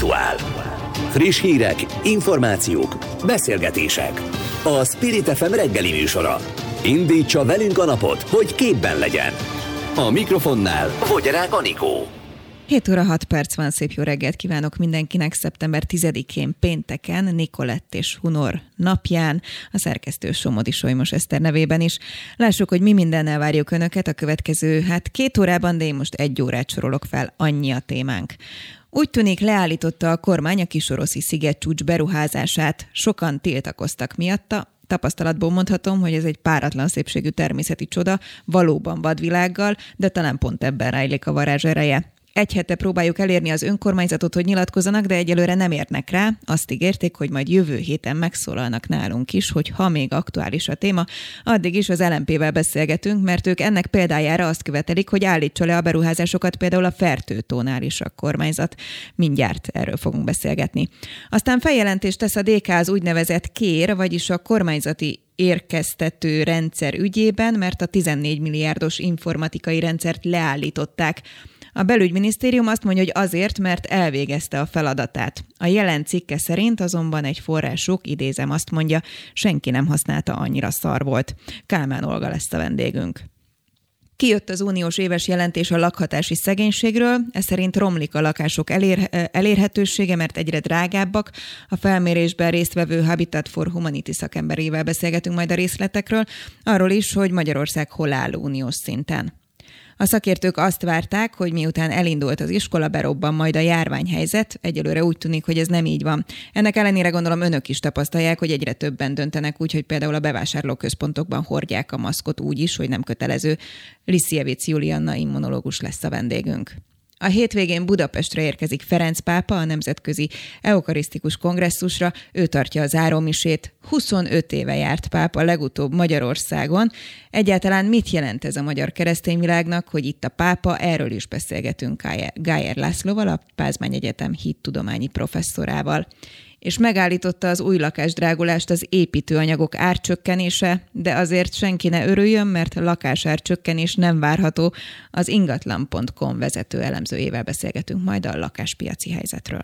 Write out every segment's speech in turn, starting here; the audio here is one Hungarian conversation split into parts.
aktuál. Friss hírek, információk, beszélgetések. A Spirit FM reggeli műsora. Indítsa velünk a napot, hogy képben legyen. A mikrofonnál Fogyarák Anikó. 7 óra 6 perc van, szép jó reggelt kívánok mindenkinek szeptember 10-én pénteken, Nikolett és Hunor napján, a szerkesztő Somodi Solymos Eszter nevében is. Lássuk, hogy mi mindennel várjuk Önöket a következő, hát két órában, de én most egy órát sorolok fel, annyi a témánk. Úgy tűnik leállította a kormány a kisoroszi szigetcsúcs beruházását, sokan tiltakoztak miatta, tapasztalatból mondhatom, hogy ez egy páratlan szépségű természeti csoda, valóban vadvilággal, de talán pont ebben rejlik a varázs ereje. Egy hete próbáljuk elérni az önkormányzatot, hogy nyilatkozzanak, de egyelőre nem érnek rá. Azt ígérték, hogy majd jövő héten megszólalnak nálunk is, hogy ha még aktuális a téma, addig is az LMP-vel beszélgetünk, mert ők ennek példájára azt követelik, hogy állítsa le a beruházásokat például a Fertőtónál is a kormányzat. Mindjárt erről fogunk beszélgetni. Aztán feljelentést tesz a DK az úgynevezett kér, vagyis a kormányzati érkeztető rendszer ügyében, mert a 14 milliárdos informatikai rendszert leállították. A belügyminisztérium azt mondja, hogy azért, mert elvégezte a feladatát. A jelen cikke szerint azonban egy forrásuk, idézem azt mondja, senki nem használta, annyira szar volt. Kálmán Olga lesz a vendégünk. Kijött az uniós éves jelentés a lakhatási szegénységről, ez szerint romlik a lakások elér, elérhetősége, mert egyre drágábbak. A felmérésben résztvevő Habitat for Humanity szakemberével beszélgetünk majd a részletekről, arról is, hogy Magyarország hol áll uniós szinten. A szakértők azt várták, hogy miután elindult az iskola, berobban majd a járványhelyzet. Egyelőre úgy tűnik, hogy ez nem így van. Ennek ellenére gondolom önök is tapasztalják, hogy egyre többen döntenek úgy, hogy például a bevásárlóközpontokban hordják a maszkot úgy is, hogy nem kötelező. Liszievic Julianna immunológus lesz a vendégünk. A hétvégén Budapestre érkezik Ferenc pápa a Nemzetközi Eukarisztikus Kongresszusra. Ő tartja az áromisét. 25 éve járt pápa legutóbb Magyarországon. Egyáltalán mit jelent ez a magyar keresztényvilágnak, hogy itt a pápa? Erről is beszélgetünk Gájer Lászlóval, a Pázmány Egyetem hittudományi professzorával és megállította az új lakásdrágulást az építőanyagok árcsökkenése, de azért senki ne örüljön, mert lakásárcsökkenés nem várható. Az ingatlan.com vezető elemzőjével beszélgetünk majd a lakáspiaci helyzetről.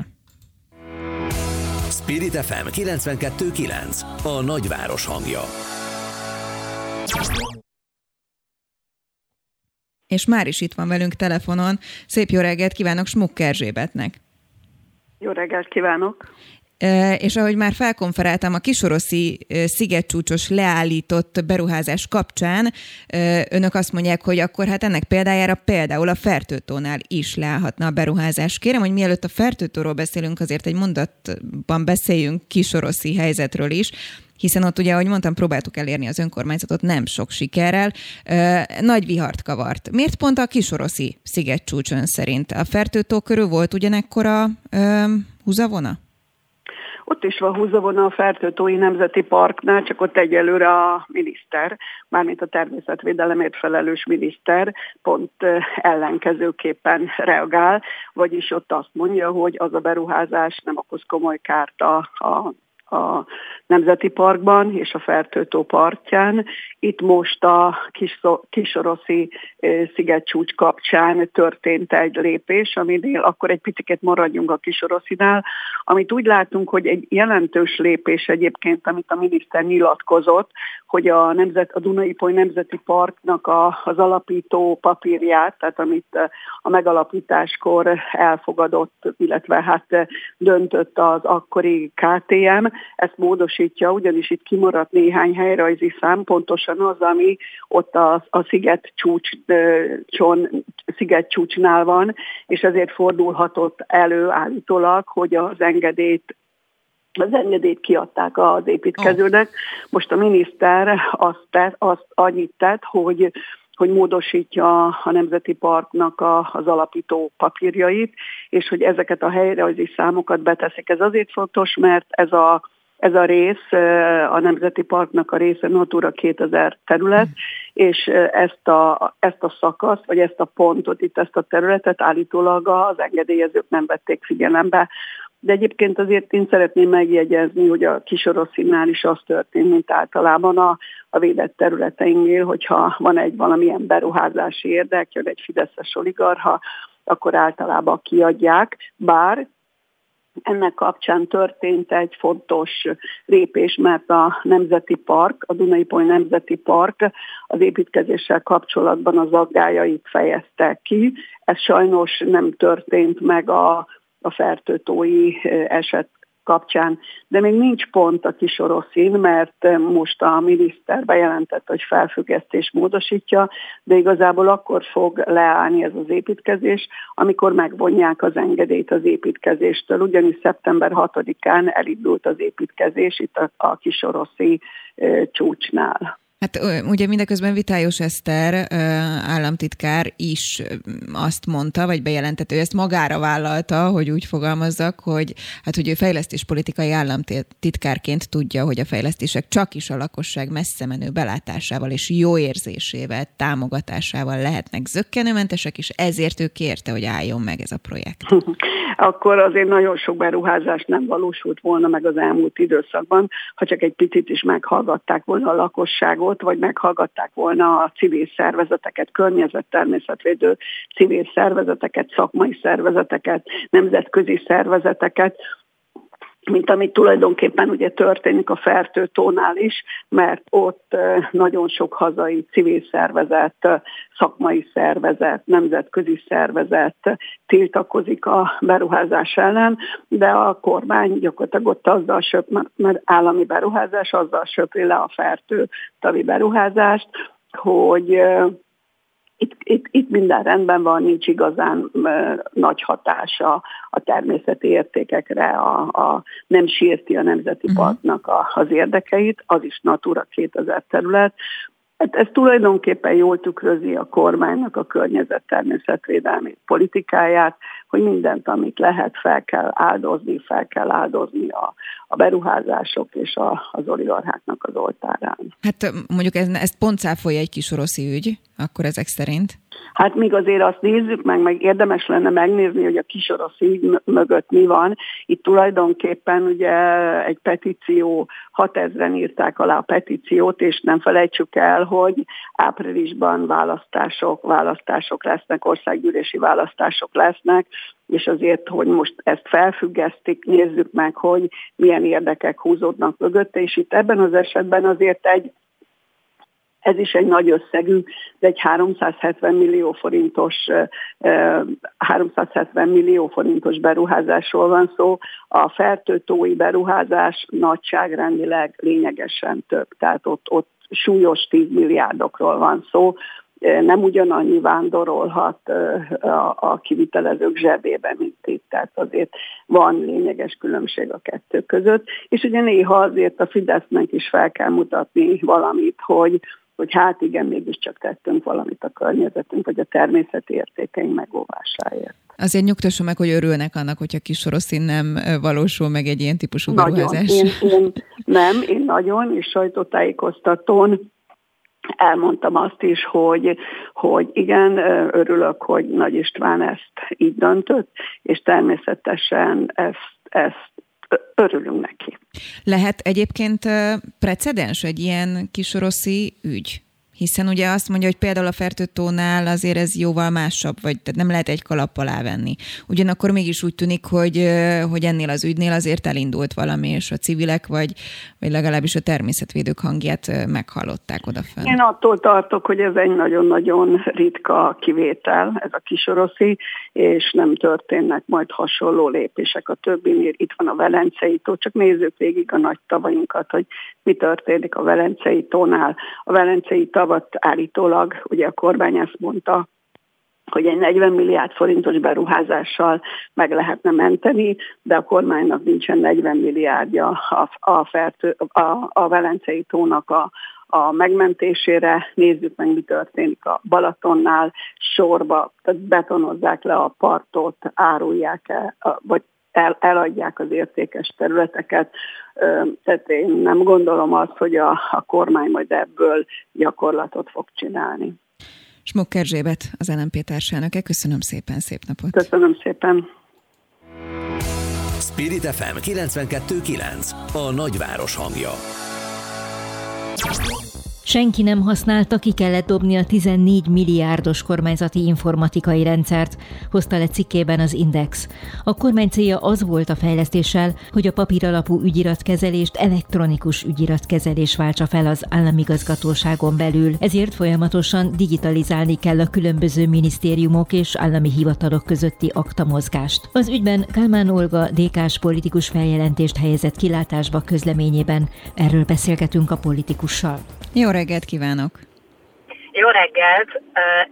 Spirit FM 92.9 A nagyváros hangja és már is itt van velünk telefonon. Szép jó reggelt kívánok Smuk Erzsébetnek! Jó reggelt kívánok! És ahogy már felkonferáltam a kisoroszi szigetcsúcsos leállított beruházás kapcsán, önök azt mondják, hogy akkor hát ennek példájára például a Fertőtónál is leállhatna a beruházás. Kérem, hogy mielőtt a Fertőtóról beszélünk, azért egy mondatban beszéljünk kisoroszi helyzetről is, hiszen ott ugye, ahogy mondtam, próbáltuk elérni az önkormányzatot nem sok sikerrel, nagy vihart kavart. Miért pont a kisoroszi szigetcsúcs ön szerint? A Fertőtó körül volt ugyanekkora húzavona? Ott is van húzavona a Fertőtói Nemzeti Parknál, csak ott egyelőre a miniszter, mármint a természetvédelemért felelős miniszter pont ellenkezőképpen reagál, vagyis ott azt mondja, hogy az a beruházás nem okoz komoly kárt a, a a Nemzeti Parkban és a Fertőtó partján. Itt most a kisoroszi szigetcsúcs kapcsán történt egy lépés, aminél akkor egy picit maradjunk a kisoroszinál, amit úgy látunk, hogy egy jelentős lépés egyébként, amit a miniszter nyilatkozott, hogy a, nemzet, a Dunai-Poly Nemzeti Parknak a, az alapító papírját, tehát amit a megalapításkor elfogadott, illetve hát döntött az akkori KTM, ezt módosítja, ugyanis itt kimaradt néhány helyrajzi szám, pontosan az, ami ott a, a sziget csúcson, sziget csúcsnál van, és ezért fordulhatott elő állítólag, hogy az engedélyt az engedélyt kiadták az építkezőnek. Most a miniszter azt, tett, azt annyit tett, hogy hogy módosítja a Nemzeti Parknak a, az alapító papírjait, és hogy ezeket a helyrajzi számokat beteszik. Ez azért fontos, mert ez a ez a rész, a Nemzeti Parknak a része Natura 2000 terület, és ezt a, ezt a szakaszt, vagy ezt a pontot, itt ezt a területet állítólag az engedélyezők nem vették figyelembe. De egyébként azért én szeretném megjegyezni, hogy a kisoroszinnál is az történt, mint általában a, a védett területeinknél, hogyha van egy valamilyen beruházási érdek, jön egy fideszes oligarha, akkor általában kiadják, bár ennek kapcsán történt egy fontos lépés, mert a Nemzeti Park, a Dunai Poly Nemzeti Park az építkezéssel kapcsolatban az aggájait fejezte ki. Ez sajnos nem történt meg a, a fertőtói eset kapcsán. De még nincs pont a kis oroszin, mert most a miniszter bejelentett, hogy felfüggesztés módosítja, de igazából akkor fog leállni ez az építkezés, amikor megvonják az engedélyt az építkezéstől. Ugyanis szeptember 6-án elindult az építkezés itt a, a kis oroszi csúcsnál. Hát ugye mindeközben Vitályos Eszter államtitkár is azt mondta, vagy bejelentett, ő ezt magára vállalta, hogy úgy fogalmazzak, hogy hát hogy ő fejlesztéspolitikai államtitkárként tudja, hogy a fejlesztések csak is a lakosság messze menő belátásával és jó érzésével, támogatásával lehetnek zöggenőmentesek, és ezért ő kérte, hogy álljon meg ez a projekt. Akkor azért nagyon sok beruházás nem valósult volna meg az elmúlt időszakban, ha csak egy picit is meghallgatták volna a lakosságot, vagy meghallgatták volna a civil szervezeteket, környezet-természetvédő civil szervezeteket, szakmai szervezeteket, nemzetközi szervezeteket, mint amit tulajdonképpen ugye történik a fertőtónál is, mert ott nagyon sok hazai civil szervezet, szakmai szervezet, nemzetközi szervezet tiltakozik a beruházás ellen, de a kormány gyakorlatilag ott azzal söp, mert állami beruházás azzal söpri le a fertő tavi beruházást, hogy itt, itt, itt minden rendben van, nincs igazán nagy hatása a természeti értékekre, a, a, nem sírti a Nemzeti mhm. Parknak a, az érdekeit, az is Natura 2000 terület, Hát ez tulajdonképpen jól tükrözi a kormánynak a környezet természetvédelmi politikáját, hogy mindent, amit lehet, fel kell áldozni, fel kell áldozni a, a beruházások és a, az oligarcháknak az oltárán. Hát mondjuk ez, ezt pont cáfolja egy kis oroszi ügy, akkor ezek szerint? Hát még azért azt nézzük meg, meg érdemes lenne megnézni, hogy a kis orosz ügy mögött mi van. Itt tulajdonképpen ugye egy petíció, 6000-en írták alá a petíciót, és nem felejtsük el, hogy áprilisban választások, választások lesznek, országgyűlési választások lesznek, és azért, hogy most ezt felfüggesztik, nézzük meg, hogy milyen érdekek húzódnak mögötte, és itt ebben az esetben azért egy ez is egy nagy összegű, de egy 370 millió forintos 370 millió forintos beruházásról van szó. A fertőtói beruházás nagyságrendileg lényegesen több, tehát ott, ott súlyos 10 milliárdokról van szó, nem ugyanannyi vándorolhat a kivitelezők zsebében, mint itt. Tehát azért van lényeges különbség a kettő között. És ugye néha azért a Fidesznek is fel kell mutatni valamit, hogy hogy hát igen, mégiscsak tettünk valamit a környezetünk, vagy a természeti értékeink megóvásáért. Azért nyugtasson meg, hogy örülnek annak, hogyha kis oroszín nem valósul meg egy ilyen típusú beruházás. Én, én, nem, én nagyon, és sajtótájékoztatón elmondtam azt is, hogy, hogy igen, örülök, hogy Nagy István ezt így döntött, és természetesen ezt, ezt örülünk neki. Lehet egyébként precedens egy ilyen kisoroszi ügy? Hiszen ugye azt mondja, hogy például a fertőtónál azért ez jóval másabb, vagy tehát nem lehet egy kalap alá venni. Ugyanakkor mégis úgy tűnik, hogy, hogy ennél az ügynél azért elindult valami, és a civilek, vagy, vagy legalábbis a természetvédők hangját meghallották odafönn. Én attól tartok, hogy ez egy nagyon-nagyon ritka kivétel, ez a kisoroszi, és nem történnek majd hasonló lépések a többinél. Itt van a Velencei tó, csak nézzük végig a nagy tavainkat, hogy mi történik a Velencei tónál. A Velencei tavat állítólag, ugye a kormány ezt mondta, hogy egy 40 milliárd forintos beruházással meg lehetne menteni, de a kormánynak nincsen 40 milliárdja a, a, fertő, a, a Velencei tónak a, a megmentésére, nézzük meg, mi történik a Balatonnál, sorba, tehát betonozzák le a partot, árulják el, vagy el, eladják az értékes területeket. Tehát én nem gondolom azt, hogy a, a kormány majd ebből gyakorlatot fog csinálni. Smuk Erzsébet, az LNP társelnöke. Köszönöm szépen, szép napot! Köszönöm szépen! Spirit FM 92.9 A nagyváros hangja Senki nem használta, ki kellett dobni a 14 milliárdos kormányzati informatikai rendszert, hozta le cikkében az Index. A kormány célja az volt a fejlesztéssel, hogy a papíralapú ügyiratkezelést elektronikus ügyiratkezelés váltsa fel az államigazgatóságon belül, ezért folyamatosan digitalizálni kell a különböző minisztériumok és állami hivatalok közötti aktamozgást. Az ügyben Kálmán Olga DK-s politikus feljelentést helyezett kilátásba közleményében. Erről beszélgetünk a politikussal. Jó reggelt kívánok! Jó reggelt!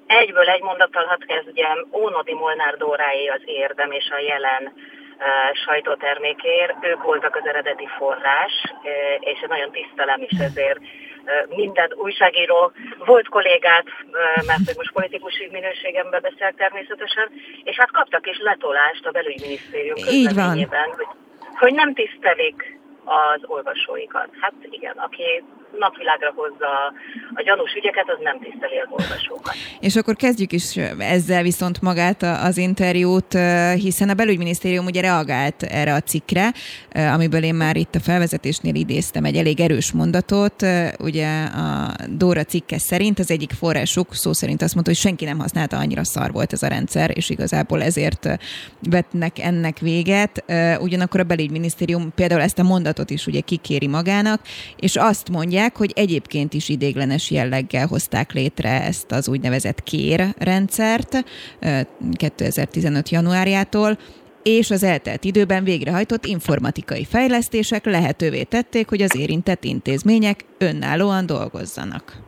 Egyből egy mondattal hadd kezdjem. Ónodi Molnár Dóráé az érdem és a jelen sajtótermékér. Ők voltak az eredeti forrás, és nagyon tisztelem is ezért minden újságíró volt kollégát, mert hogy most politikus minőségemben beszélt természetesen, és hát kaptak is letolást a belügyminisztérium közleményében, hogy, hogy nem tisztelik az olvasóikat. Hát igen, aki napvilágra hozza a gyanús ügyeket, az nem tiszteli az olvasókat. És akkor kezdjük is ezzel viszont magát az interjút, hiszen a belügyminisztérium ugye reagált erre a cikkre, amiből én már itt a felvezetésnél idéztem egy elég erős mondatot. Ugye a Dóra cikke szerint az egyik forrásuk szó szerint azt mondta, hogy senki nem használta, annyira szar volt ez a rendszer, és igazából ezért vetnek ennek véget. Ugyanakkor a belügyminisztérium például ezt a mondatot is ugye kikéri magának, és azt mondja, mondják, hogy egyébként is idéglenes jelleggel hozták létre ezt az úgynevezett KÉR rendszert 2015. januárjától, és az eltelt időben végrehajtott informatikai fejlesztések lehetővé tették, hogy az érintett intézmények önállóan dolgozzanak.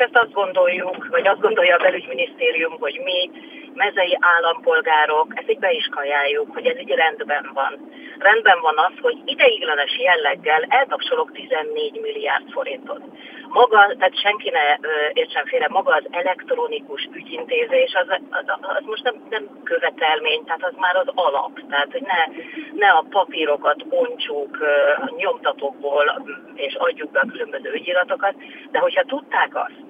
Ezt azt gondoljuk, vagy azt gondolja a belügyminisztérium, hogy mi mezei állampolgárok, ezt így be is kajáljuk, hogy ez így rendben van. Rendben van az, hogy ideiglenes jelleggel eltapsolok 14 milliárd forintot. Maga, tehát senki ne értsen félre, maga az elektronikus ügyintézés, az, az, az most nem, nem követelmény, tehát az már az alap. Tehát, hogy ne, ne a papírokat ontsuk a nyomtatókból, és adjuk be a különböző ügyiratokat, de hogyha tudták azt,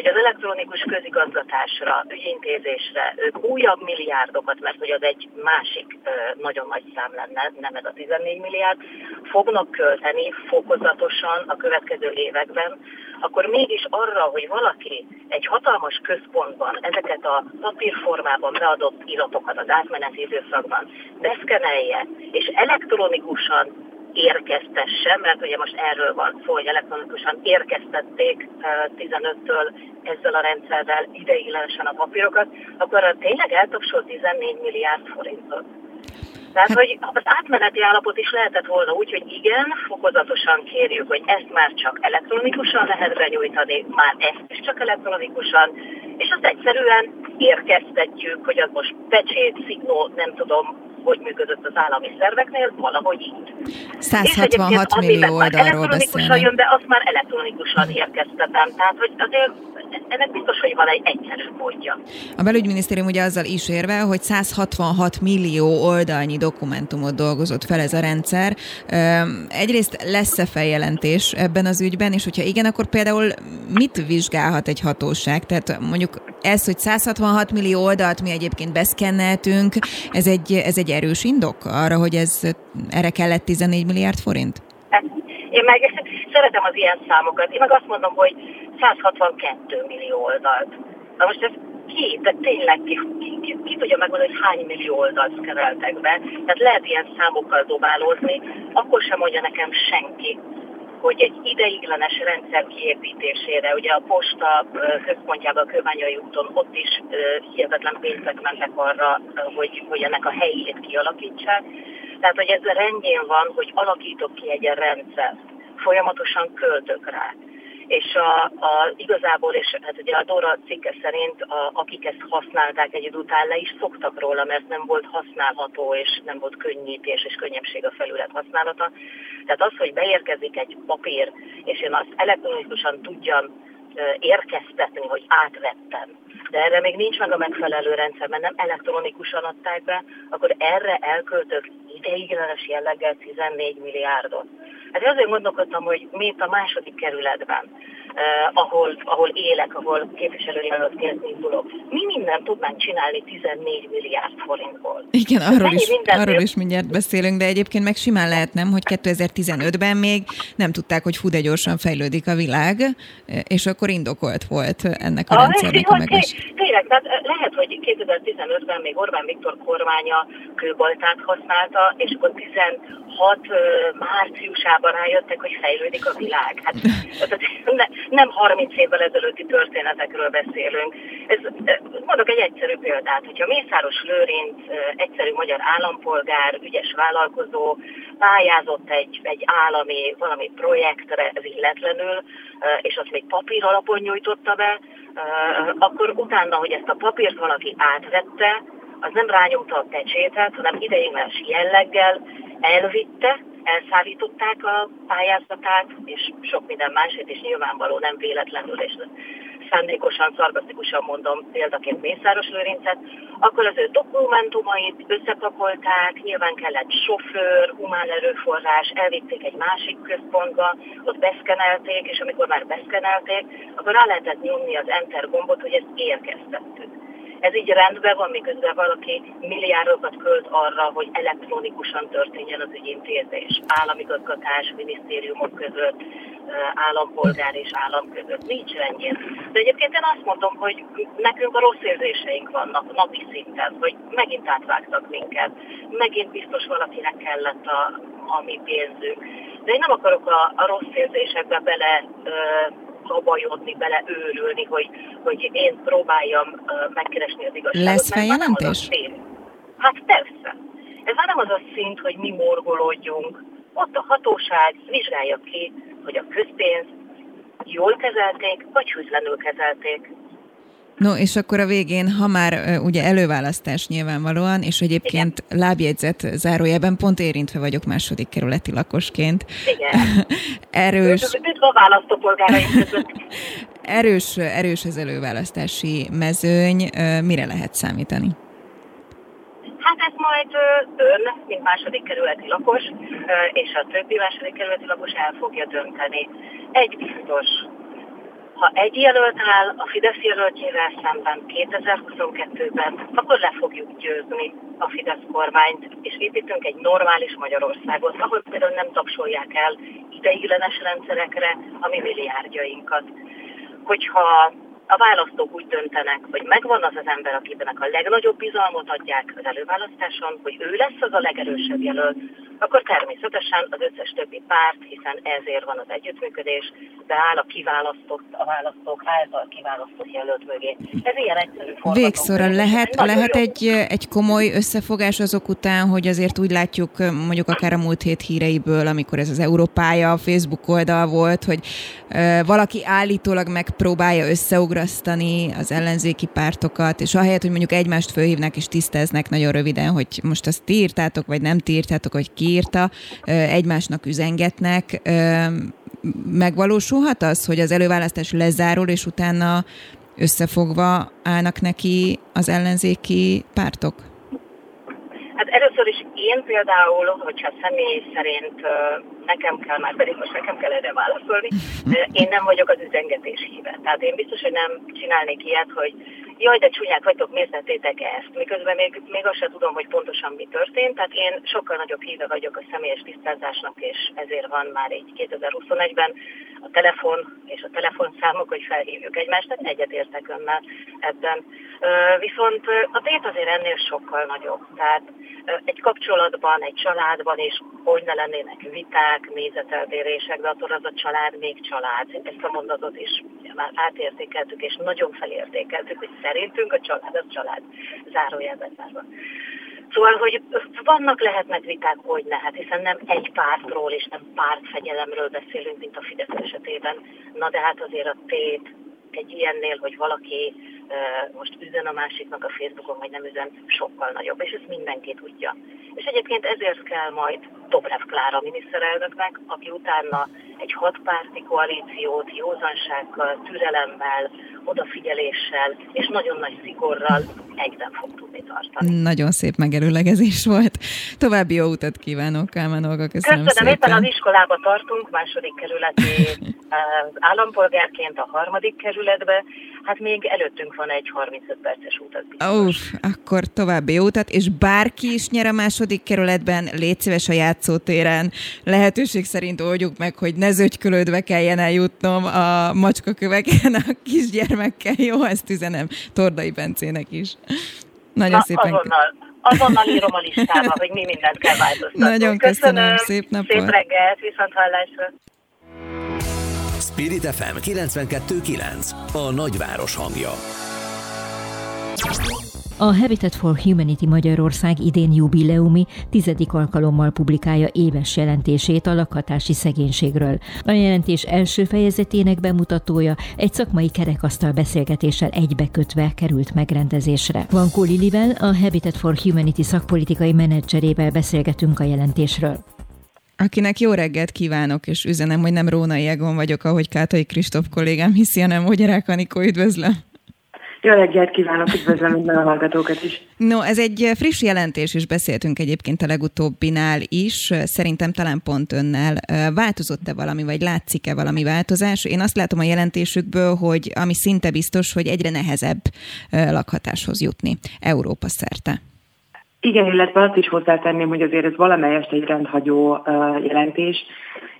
hogy az elektronikus közigazgatásra, ügyintézésre ők újabb milliárdokat, mert hogy az egy másik nagyon nagy szám lenne, nem ez a 14 milliárd, fognak költeni fokozatosan a következő években, akkor mégis arra, hogy valaki egy hatalmas központban ezeket a papírformában beadott iratokat az átmeneti időszakban beszkenelje, és elektronikusan érkeztesse, mert ugye most erről van szó, hogy elektronikusan érkeztették 15-től ezzel a rendszerrel ideiglenesen a papírokat, akkor tényleg eltapsol 14 milliárd forintot. Tehát, hogy az átmeneti állapot is lehetett volna úgy, hogy igen, fokozatosan kérjük, hogy ezt már csak elektronikusan lehet benyújtani, már ezt is csak elektronikusan, és azt egyszerűen érkeztetjük, hogy az most pecsét, szignó, nem tudom, hogy működött az állami szerveknél, valahogy így. 166 millió oldalról beszélni. jön, de azt már elektronikusan érkeztetem. Tehát, hogy azért ennek biztos, hogy van egy egyszerű módja. A belügyminisztérium ugye azzal is érve, hogy 166 millió oldalnyi dokumentumot dolgozott fel ez a rendszer. Egyrészt lesz-e feljelentés ebben az ügyben, és hogyha igen, akkor például mit vizsgálhat egy hatóság? Tehát mondjuk ez, hogy 166 millió oldalt mi egyébként beszkenneltünk, ez egy, ez egy erős indok arra, hogy ez erre kellett 14 milliárd forint? Én meg szeretem az ilyen számokat. Én meg azt mondom, hogy 162 millió oldalt. Na most ez ki, de tényleg ki, ki, ki, ki tudja megmondani, hogy hány millió oldalt kereltek be. Tehát lehet ilyen számokkal dobálózni, akkor sem mondja nekem senki, hogy egy ideiglenes rendszer kiépítésére, ugye a posta központjában, a Kőbányai úton ott is hihetetlen pénzek mentek arra, hogy, hogy ennek a helyét kialakítsák. Tehát, hogy ez rendjén van, hogy alakítok ki egy rendszer, folyamatosan költök rá és a, a, igazából, és hát ugye a Dora cikke szerint, a, akik ezt használták egy idő után le is szoktak róla, mert nem volt használható, és nem volt könnyítés és könnyebbség a felület használata. Tehát az, hogy beérkezik egy papír, és én azt elektronikusan tudjam érkeztetni, hogy átvettem, de erre még nincs meg a megfelelő rendszer, mert nem elektronikusan adták be, akkor erre elköltök ideiglenes jelleggel 14 milliárdot. Hát azért gondolkodtam, hogy mi itt a második kerületben, ahol, ahol élek, ahol képviselőjelöltként indulok. Mi mindent tudnánk csinálni 14 milliárd forintból. Igen, arról is, arról is mindjárt beszélünk, de egyébként meg simán lehet nem, hogy 2015-ben még nem tudták, hogy hú, de gyorsan fejlődik a világ, és akkor indokolt volt ennek a, a rendszernek a meges. Tényleg, tehát lehet, hogy 2015-ben még Orbán Viktor kormánya kőbaltát használta, és akkor 16 márciusában rájöttek, hogy fejlődik a világ. Hát, nem 30 évvel ezelőtti történetekről beszélünk. Ez, mondok egy egyszerű példát, hogyha Mészáros Lőrinc egyszerű magyar állampolgár, ügyes vállalkozó pályázott egy, egy állami valami projektre illetlenül, és azt még papír alapon nyújtotta be, akkor utána, hogy ezt a papírt valaki átvette, az nem rányomta a pecsétet, hanem ideiglenes jelleggel elvitte, elszállították a pályázatát, és sok minden másét, és nyilvánvaló nem véletlenül, és szándékosan, szarkasztikusan mondom példaként Mészáros Lőrincet, akkor az ő dokumentumait összepakolták, nyilván kellett sofőr, humán erőforrás, elvitték egy másik központba, ott beszkenelték, és amikor már beszkenelték, akkor rá lehetett nyomni az Enter gombot, hogy ezt érkeztettük. Ez így rendben van, miközben valaki milliárdokat költ arra, hogy elektronikusan történjen az ügyintézés. Államigazgatás, minisztériumok között, állampolgár és állam között. Nincs rendjén. De egyébként én azt mondom, hogy nekünk a rossz érzéseink vannak napi szinten, hogy megint átvágtak minket, megint biztos valakinek kellett a, a mi pénzünk. De én nem akarok a, a rossz érzésekbe bele szabajodni, bele őrülni, hogy, hogy én próbáljam megkeresni az igazságot. Lesz feljelentés? Hát persze. Ez már nem az a szint, hogy mi morgolódjunk. Ott a hatóság vizsgálja ki, hogy a közpénzt jól kezelték, vagy hűtlenül kezelték. No, és akkor a végén, ha már ugye előválasztás nyilvánvalóan, és egyébként Igen. lábjegyzet zárójában pont érintve vagyok második kerületi lakosként. Igen. erős... Üdv a választópolgáraink erős, erős az előválasztási mezőny. Mire lehet számítani? Hát ez majd ön, mint második kerületi lakos, és a többi második kerületi lakos el fogja dönteni. Egy biztos, ha egy jelölt áll a Fidesz jelöltjével szemben 2022-ben, akkor le fogjuk győzni a Fidesz kormányt, és építünk egy normális Magyarországot, ahol például nem tapsolják el ideiglenes rendszerekre a mi milliárdjainkat. Hogyha a választók úgy döntenek, hogy megvan az az ember, akiben a legnagyobb bizalmat adják az előválasztáson, hogy ő lesz az a legerősebb jelölt, akkor természetesen az összes többi párt, hiszen ezért van az együttműködés, beáll a kiválasztott, a választók által kiválasztott jelölt mögé. Ez ilyen egyszerű Végszóra lehet, lehet egy, egy komoly összefogás azok után, hogy azért úgy látjuk, mondjuk akár a múlt hét híreiből, amikor ez az Európája, a Facebook oldal volt, hogy valaki állítólag megpróbálja összeugrani megrasztani az ellenzéki pártokat, és ahelyett, hogy mondjuk egymást fölhívnak és tisztáznak nagyon röviden, hogy most azt ti írtátok, vagy nem ti írtátok, hogy ki írta, egymásnak üzengetnek, megvalósulhat az, hogy az előválasztás lezárul, és utána összefogva állnak neki az ellenzéki pártok? Hát először is én például, hogyha személy szerint nekem kell, már pedig most nekem kell erre válaszolni, én nem vagyok az üzengetés híve. Tehát én biztos, hogy nem csinálnék ilyet, hogy jaj, de csúnyák vagytok, miért tettétek ezt? Miközben még, még azt sem tudom, hogy pontosan mi történt. Tehát én sokkal nagyobb híve vagyok a személyes tisztázásnak, és ezért van már így 2021-ben a telefon és a telefonszámok, hogy felhívjuk egymást, tehát egyetértek önnel ebben. Viszont a tét azért ennél sokkal nagyobb. Tehát egy kapcsolatban, egy családban is hogy ne lennének viták, nézeteltérések, de attól az a család még család. Ezt a mondatot is már átértékeltük, és nagyon felértékeltük, hogy szerintünk a család az család. Zárójelben zárva. Szóval, hogy vannak lehetnek viták, hogy lehet, hiszen nem egy pártról és nem pártfegyelemről beszélünk, mint a Fidesz esetében. Na de hát azért a tét egy ilyennél, hogy valaki most üzen a másiknak a Facebookon, vagy nem üzen, sokkal nagyobb, és ezt mindenki tudja. És egyébként ezért kell majd Dobrev Klára miniszterelnöknek, aki utána egy hatpárti koalíciót józansággal, türelemmel, odafigyeléssel és nagyon nagy szigorral egyben fog tudni tartani. Nagyon szép megerőlegezés volt. További jó utat kívánok, Kálmán Olga, köszönöm, köszönöm szépen. éppen az iskolába tartunk, második kerületi állampolgárként a harmadik kerületbe, hát még előttünk van egy 35 perces út. Uff, akkor további utat, és bárki is nyer a második kerületben, légy szíves a játszótéren, lehetőség szerint oldjuk meg, hogy ne zögykölődve kelljen eljutnom a macskaköveken a kisgyermekkel, jó, ezt üzenem Tordai Bencének is. Nagyon Na, szépen azonnal, azonnal írom a listába, hogy mi mindent kell változtatni. Nagyon köszönöm, köszönöm szép napot. Szép reggelt, viszont hallásra. Spirit FM 92.9 A nagyváros hangja. A Habitat for Humanity Magyarország idén jubileumi tizedik alkalommal publikálja éves jelentését a lakhatási szegénységről. A jelentés első fejezetének bemutatója egy szakmai kerekasztal beszélgetéssel egybekötve került megrendezésre. Vankó Lilivel, a Habitat for Humanity szakpolitikai menedzserével beszélgetünk a jelentésről akinek jó reggelt kívánok, és üzenem, hogy nem Rónai Egon vagyok, ahogy Kátai Kristóf kollégám hiszi, hanem Magyarák Anikó, üdvözlöm. Jó reggelt kívánok, üdvözlöm minden a hallgatókat is. No, ez egy friss jelentés, és beszéltünk egyébként a legutóbbinál is, szerintem talán pont önnel. Változott-e valami, vagy látszik-e valami változás? Én azt látom a jelentésükből, hogy ami szinte biztos, hogy egyre nehezebb lakhatáshoz jutni Európa szerte. Igen, illetve azt is hozzátenném, hogy azért ez valamelyest egy rendhagyó jelentés.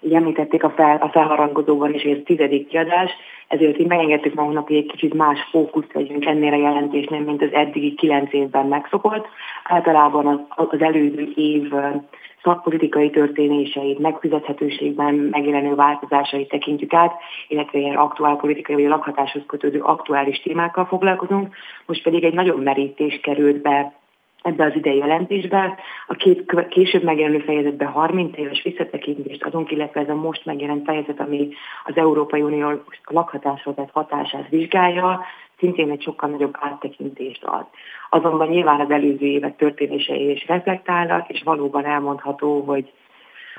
Így említették a, fel, a felharangozóban is, hogy ez tizedik kiadás, ezért így megengedtük magunknak, hogy egy kicsit más fókuszt vegyünk ennél a jelentésnél, mint az eddigi kilenc évben megszokott. Általában az, az előző év szakpolitikai történéseit, megfizethetőségben megjelenő változásait tekintjük át, illetve ilyen aktuál politikai vagy lakhatáshoz kötődő aktuális témákkal foglalkozunk. Most pedig egy nagyon merítés került be ebbe az idei jelentésbe. A két később megjelenő fejezetben 30 éves visszatekintést adunk, illetve ez a most megjelent fejezet, ami az Európai Unió lakhatásra tett hatását vizsgálja, szintén egy sokkal nagyobb áttekintést ad. Azonban nyilván az előző évek történései is reflektálnak, és valóban elmondható, hogy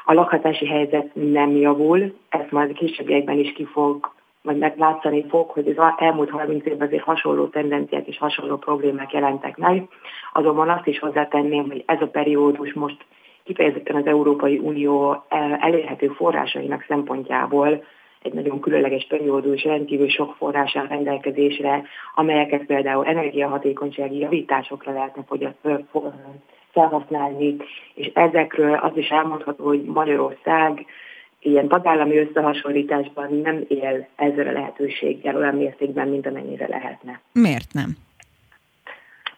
a lakhatási helyzet nem javul, ezt majd a későbbiekben is ki fog vagy meglátszani fog, hogy az elmúlt 30 évben azért hasonló tendenciák és hasonló problémák jelentek meg. Azonban azt is hozzátenném, hogy ez a periódus most kifejezetten az Európai Unió elérhető forrásainak szempontjából egy nagyon különleges periódus, rendkívül sok forrás áll rendelkezésre, amelyeket például energiahatékonysági javításokra lehetne felhasználni, és ezekről az is elmondható, hogy Magyarország ilyen tagállami összehasonlításban nem él ezzel a lehetőséggel olyan mértékben, mint amennyire lehetne. Miért nem?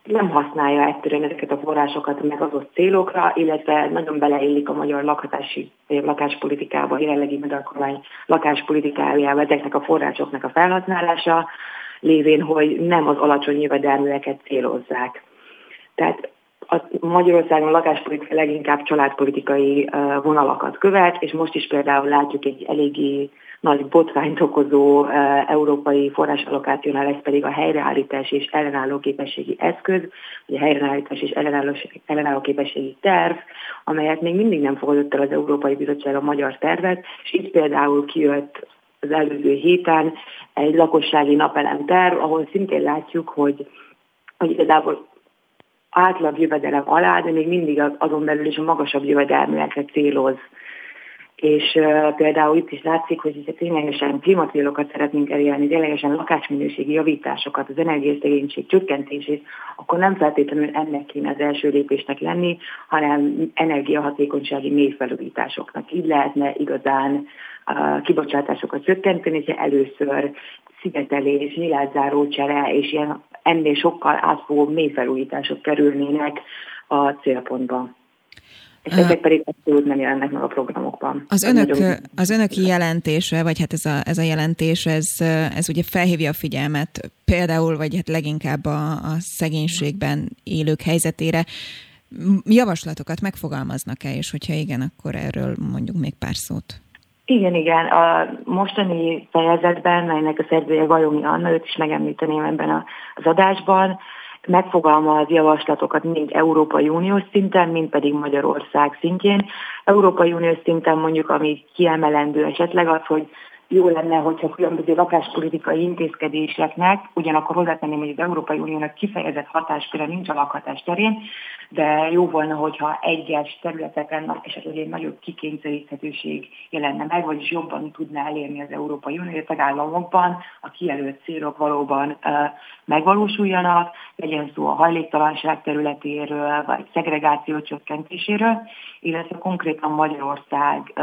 Nem használja egyszerűen ezeket a forrásokat meg azok célokra, illetve nagyon beleillik a magyar lakhatási vagy lakáspolitikába, jelenlegi magyar kormány lakáspolitikájába ezeknek a forrásoknak a felhasználása, lévén, hogy nem az alacsony jövedelműeket célozzák. Tehát a Magyarországon lakáspolitika leginkább családpolitikai vonalakat követ, és most is például látjuk egy eléggé nagy botrányt okozó európai forrásallokációnál, ez pedig a helyreállítás és ellenálló képességi eszköz, vagy a helyreállítás és ellenálló képességi terv, amelyet még mindig nem fogadott el az Európai Bizottság a magyar tervet, és itt például kijött az előző héten egy lakossági napelem terv, ahol szintén látjuk, hogy hogy igazából átlag jövedelem alá, de még mindig azon belül is a magasabb jövedelmekre céloz. És uh, például itt is látszik, hogy ténylegesen klímacélokat szeretnénk elérni, ténylegesen lakásminőségi javításokat, az energiaszegénység csökkentését, akkor nem feltétlenül ennek kéne az első lépésnek lenni, hanem energiahatékonysági mélyfelújításoknak. Így lehetne igazán a kibocsátásokat csökkenteni, hogyha először szigetelés, nyilázzáró csere és ilyen ennél sokkal átfogó mélyfelújítások kerülnének a célpontba. És ezek pedig abszolút nem jelennek meg a programokban. Az önök, az önök jelentése, vagy hát ez a, ez a jelentés, ez, ez ugye felhívja a figyelmet például, vagy hát leginkább a, a szegénységben élők helyzetére. Javaslatokat megfogalmaznak-e, és hogyha igen, akkor erről mondjuk még pár szót. Igen, igen. A mostani fejezetben, melynek a szerzője Vajomi Anna, őt is megemlíteném ebben az adásban, megfogalmaz javaslatokat mind Európai Uniós szinten, mind pedig Magyarország szintjén. Európai Uniós szinten mondjuk, ami kiemelendő esetleg az, hogy jó lenne, hogyha különböző lakáspolitikai intézkedéseknek, ugyanakkor hozzátenném, hogy az Európai Uniónak kifejezett hatásköre nincs a lakhatás terén, de jó volna, hogyha egyes területeken esetleg egy nagyobb kikényszeríthetőség jelenne meg, vagyis jobban tudná elérni az Európai Unió a tagállamokban, a kijelölt célok valóban megvalósuljanak, legyen szó a hajléktalanság területéről, vagy szegregáció csökkentéséről, illetve konkrétan Magyarország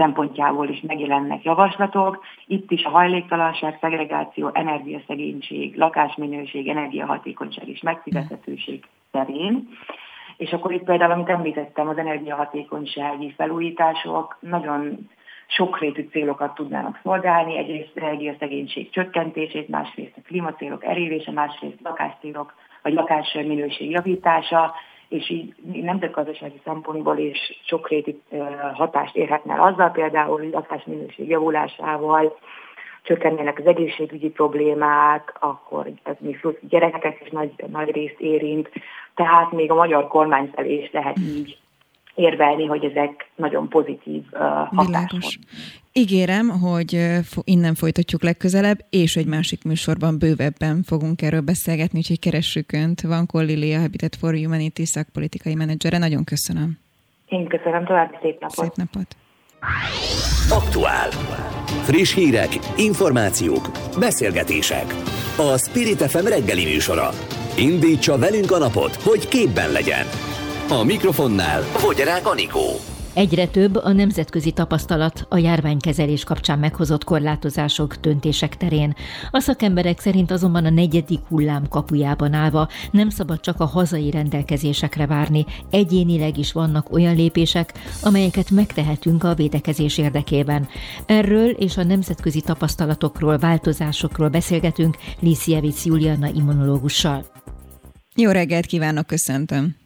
szempontjából is megjelennek javaslatok. Itt is a hajléktalanság, szegregáció, energiaszegénység, lakásminőség, energiahatékonyság és megfizethetőség terén. És akkor itt például, amit említettem, az energiahatékonysági felújítások nagyon sokrétű célokat tudnának szolgálni, egyrészt energiaszegénység csökkentését, másrészt a klímacélok elérése, másrészt lakáscélok vagy lakásminőség javítása, és így nemzetgazdasági szempontból is sokrétű hatást érhetne azzal, például hogy lakásminőség javulásával csökkennének az egészségügyi problémák, akkor ez még gyerekeket is nagy, nagy részt érint, tehát még a magyar kormány felé is lehet így érvelni, hogy ezek nagyon pozitív uh, hatások. Ígérem, hogy innen folytatjuk legközelebb, és egy másik műsorban bővebben fogunk erről beszélgetni, úgyhogy keressük Önt. Van Lili, a Habitat for Humanity szakpolitikai menedzsere. Nagyon köszönöm. Én köszönöm, további szép napot. Szép napot. Aktuál. Friss hírek, információk, beszélgetések. A Spirit FM reggeli műsora. Indítsa velünk a napot, hogy képben legyen. A mikrofonnál Vogyarák Anikó. Egyre több a nemzetközi tapasztalat a járványkezelés kapcsán meghozott korlátozások, döntések terén. A szakemberek szerint azonban a negyedik hullám kapujában állva nem szabad csak a hazai rendelkezésekre várni, egyénileg is vannak olyan lépések, amelyeket megtehetünk a védekezés érdekében. Erről és a nemzetközi tapasztalatokról, változásokról beszélgetünk Lisziewicz Juliana immunológussal. Jó reggelt kívánok, köszöntöm!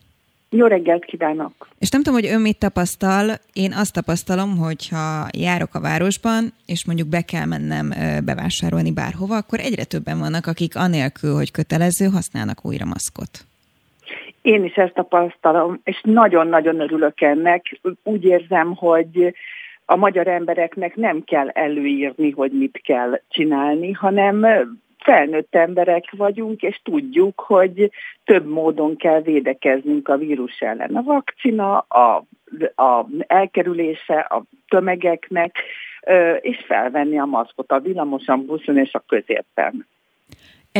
Jó reggelt kívánok! És nem tudom, hogy ön mit tapasztal. Én azt tapasztalom, hogy ha járok a városban, és mondjuk be kell mennem bevásárolni bárhova, akkor egyre többen vannak, akik anélkül, hogy kötelező, használnak újra maszkot. Én is ezt tapasztalom, és nagyon-nagyon örülök ennek. Úgy érzem, hogy a magyar embereknek nem kell előírni, hogy mit kell csinálni, hanem felnőtt emberek vagyunk, és tudjuk, hogy több módon kell védekeznünk a vírus ellen. A vakcina, a, a elkerülése a tömegeknek, és felvenni a maszkot a villamosan, buszon és a középen.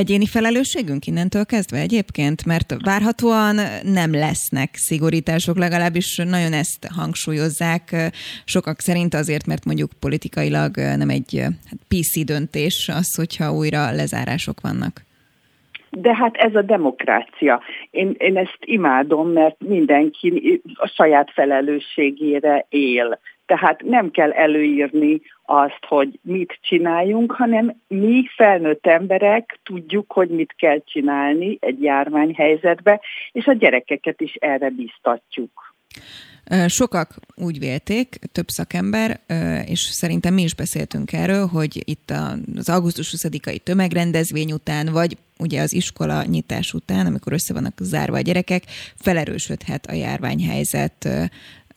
Egyéni felelősségünk innentől kezdve egyébként, mert várhatóan nem lesznek szigorítások, legalábbis nagyon ezt hangsúlyozzák. Sokak szerint azért, mert mondjuk politikailag nem egy hát PC döntés az, hogyha újra lezárások vannak. De hát ez a demokrácia. Én, én ezt imádom, mert mindenki a saját felelősségére él. Tehát nem kell előírni azt, hogy mit csináljunk, hanem mi felnőtt emberek tudjuk, hogy mit kell csinálni egy járványhelyzetbe, és a gyerekeket is erre biztatjuk. Sokak úgy vélték, több szakember, és szerintem mi is beszéltünk erről, hogy itt az augusztus 20-ai tömegrendezvény után, vagy ugye az iskola nyitás után, amikor össze vannak zárva a gyerekek, felerősödhet a járványhelyzet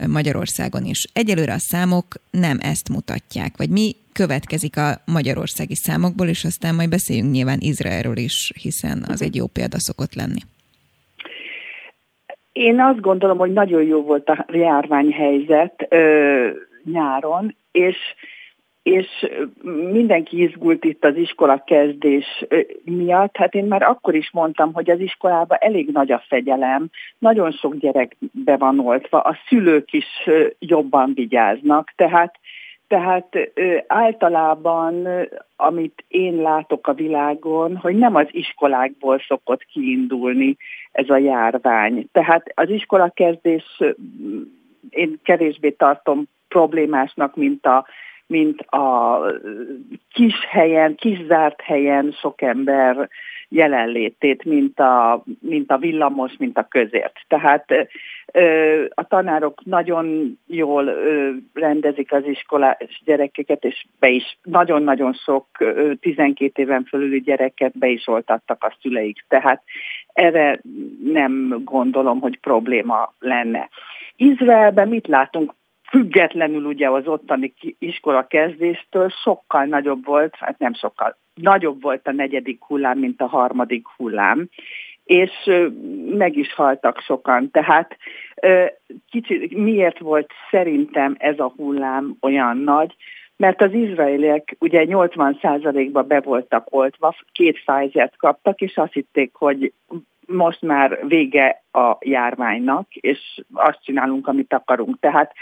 Magyarországon is. Egyelőre a számok nem ezt mutatják, vagy mi következik a magyarországi számokból, és aztán majd beszéljünk nyilván Izraelről is, hiszen az egy jó példa szokott lenni. Én azt gondolom, hogy nagyon jó volt a járványhelyzet ö, nyáron, és és mindenki izgult itt az iskola kezdés miatt. Hát én már akkor is mondtam, hogy az iskolában elég nagy a fegyelem, nagyon sok gyerek be van oltva, a szülők is jobban vigyáznak, tehát tehát általában, amit én látok a világon, hogy nem az iskolákból szokott kiindulni ez a járvány. Tehát az iskola kezdés én kevésbé tartom problémásnak, mint a mint a kis helyen, kis zárt helyen sok ember jelenlétét, mint a, mint a villamos, mint a közért. Tehát a tanárok nagyon jól rendezik az iskolás gyerekeket, és be is nagyon-nagyon sok 12 éven fölüli gyereket be is oltattak a szüleik. Tehát erre nem gondolom, hogy probléma lenne. Izraelben mit látunk? Függetlenül ugye az ottani iskola kezdéstől sokkal nagyobb volt, hát nem sokkal, nagyobb volt a negyedik hullám, mint a harmadik hullám, és meg is haltak sokan. Tehát kicsit miért volt szerintem ez a hullám olyan nagy? Mert az izraeliek ugye 80%-ba be voltak oltva, két pfizer kaptak, és azt hitték, hogy most már vége a járványnak, és azt csinálunk, amit akarunk. Tehát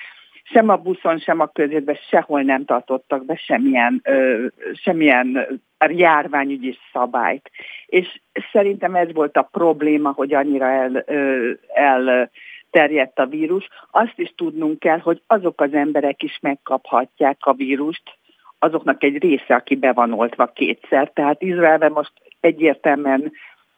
sem a buszon, sem a közétben sehol nem tartottak be semmilyen, ö, semmilyen járványügyi szabályt. És szerintem ez volt a probléma, hogy annyira el, ö, el terjedt a vírus. Azt is tudnunk kell, hogy azok az emberek is megkaphatják a vírust, azoknak egy része, aki be van oltva kétszer. Tehát Izraelben most egyértelműen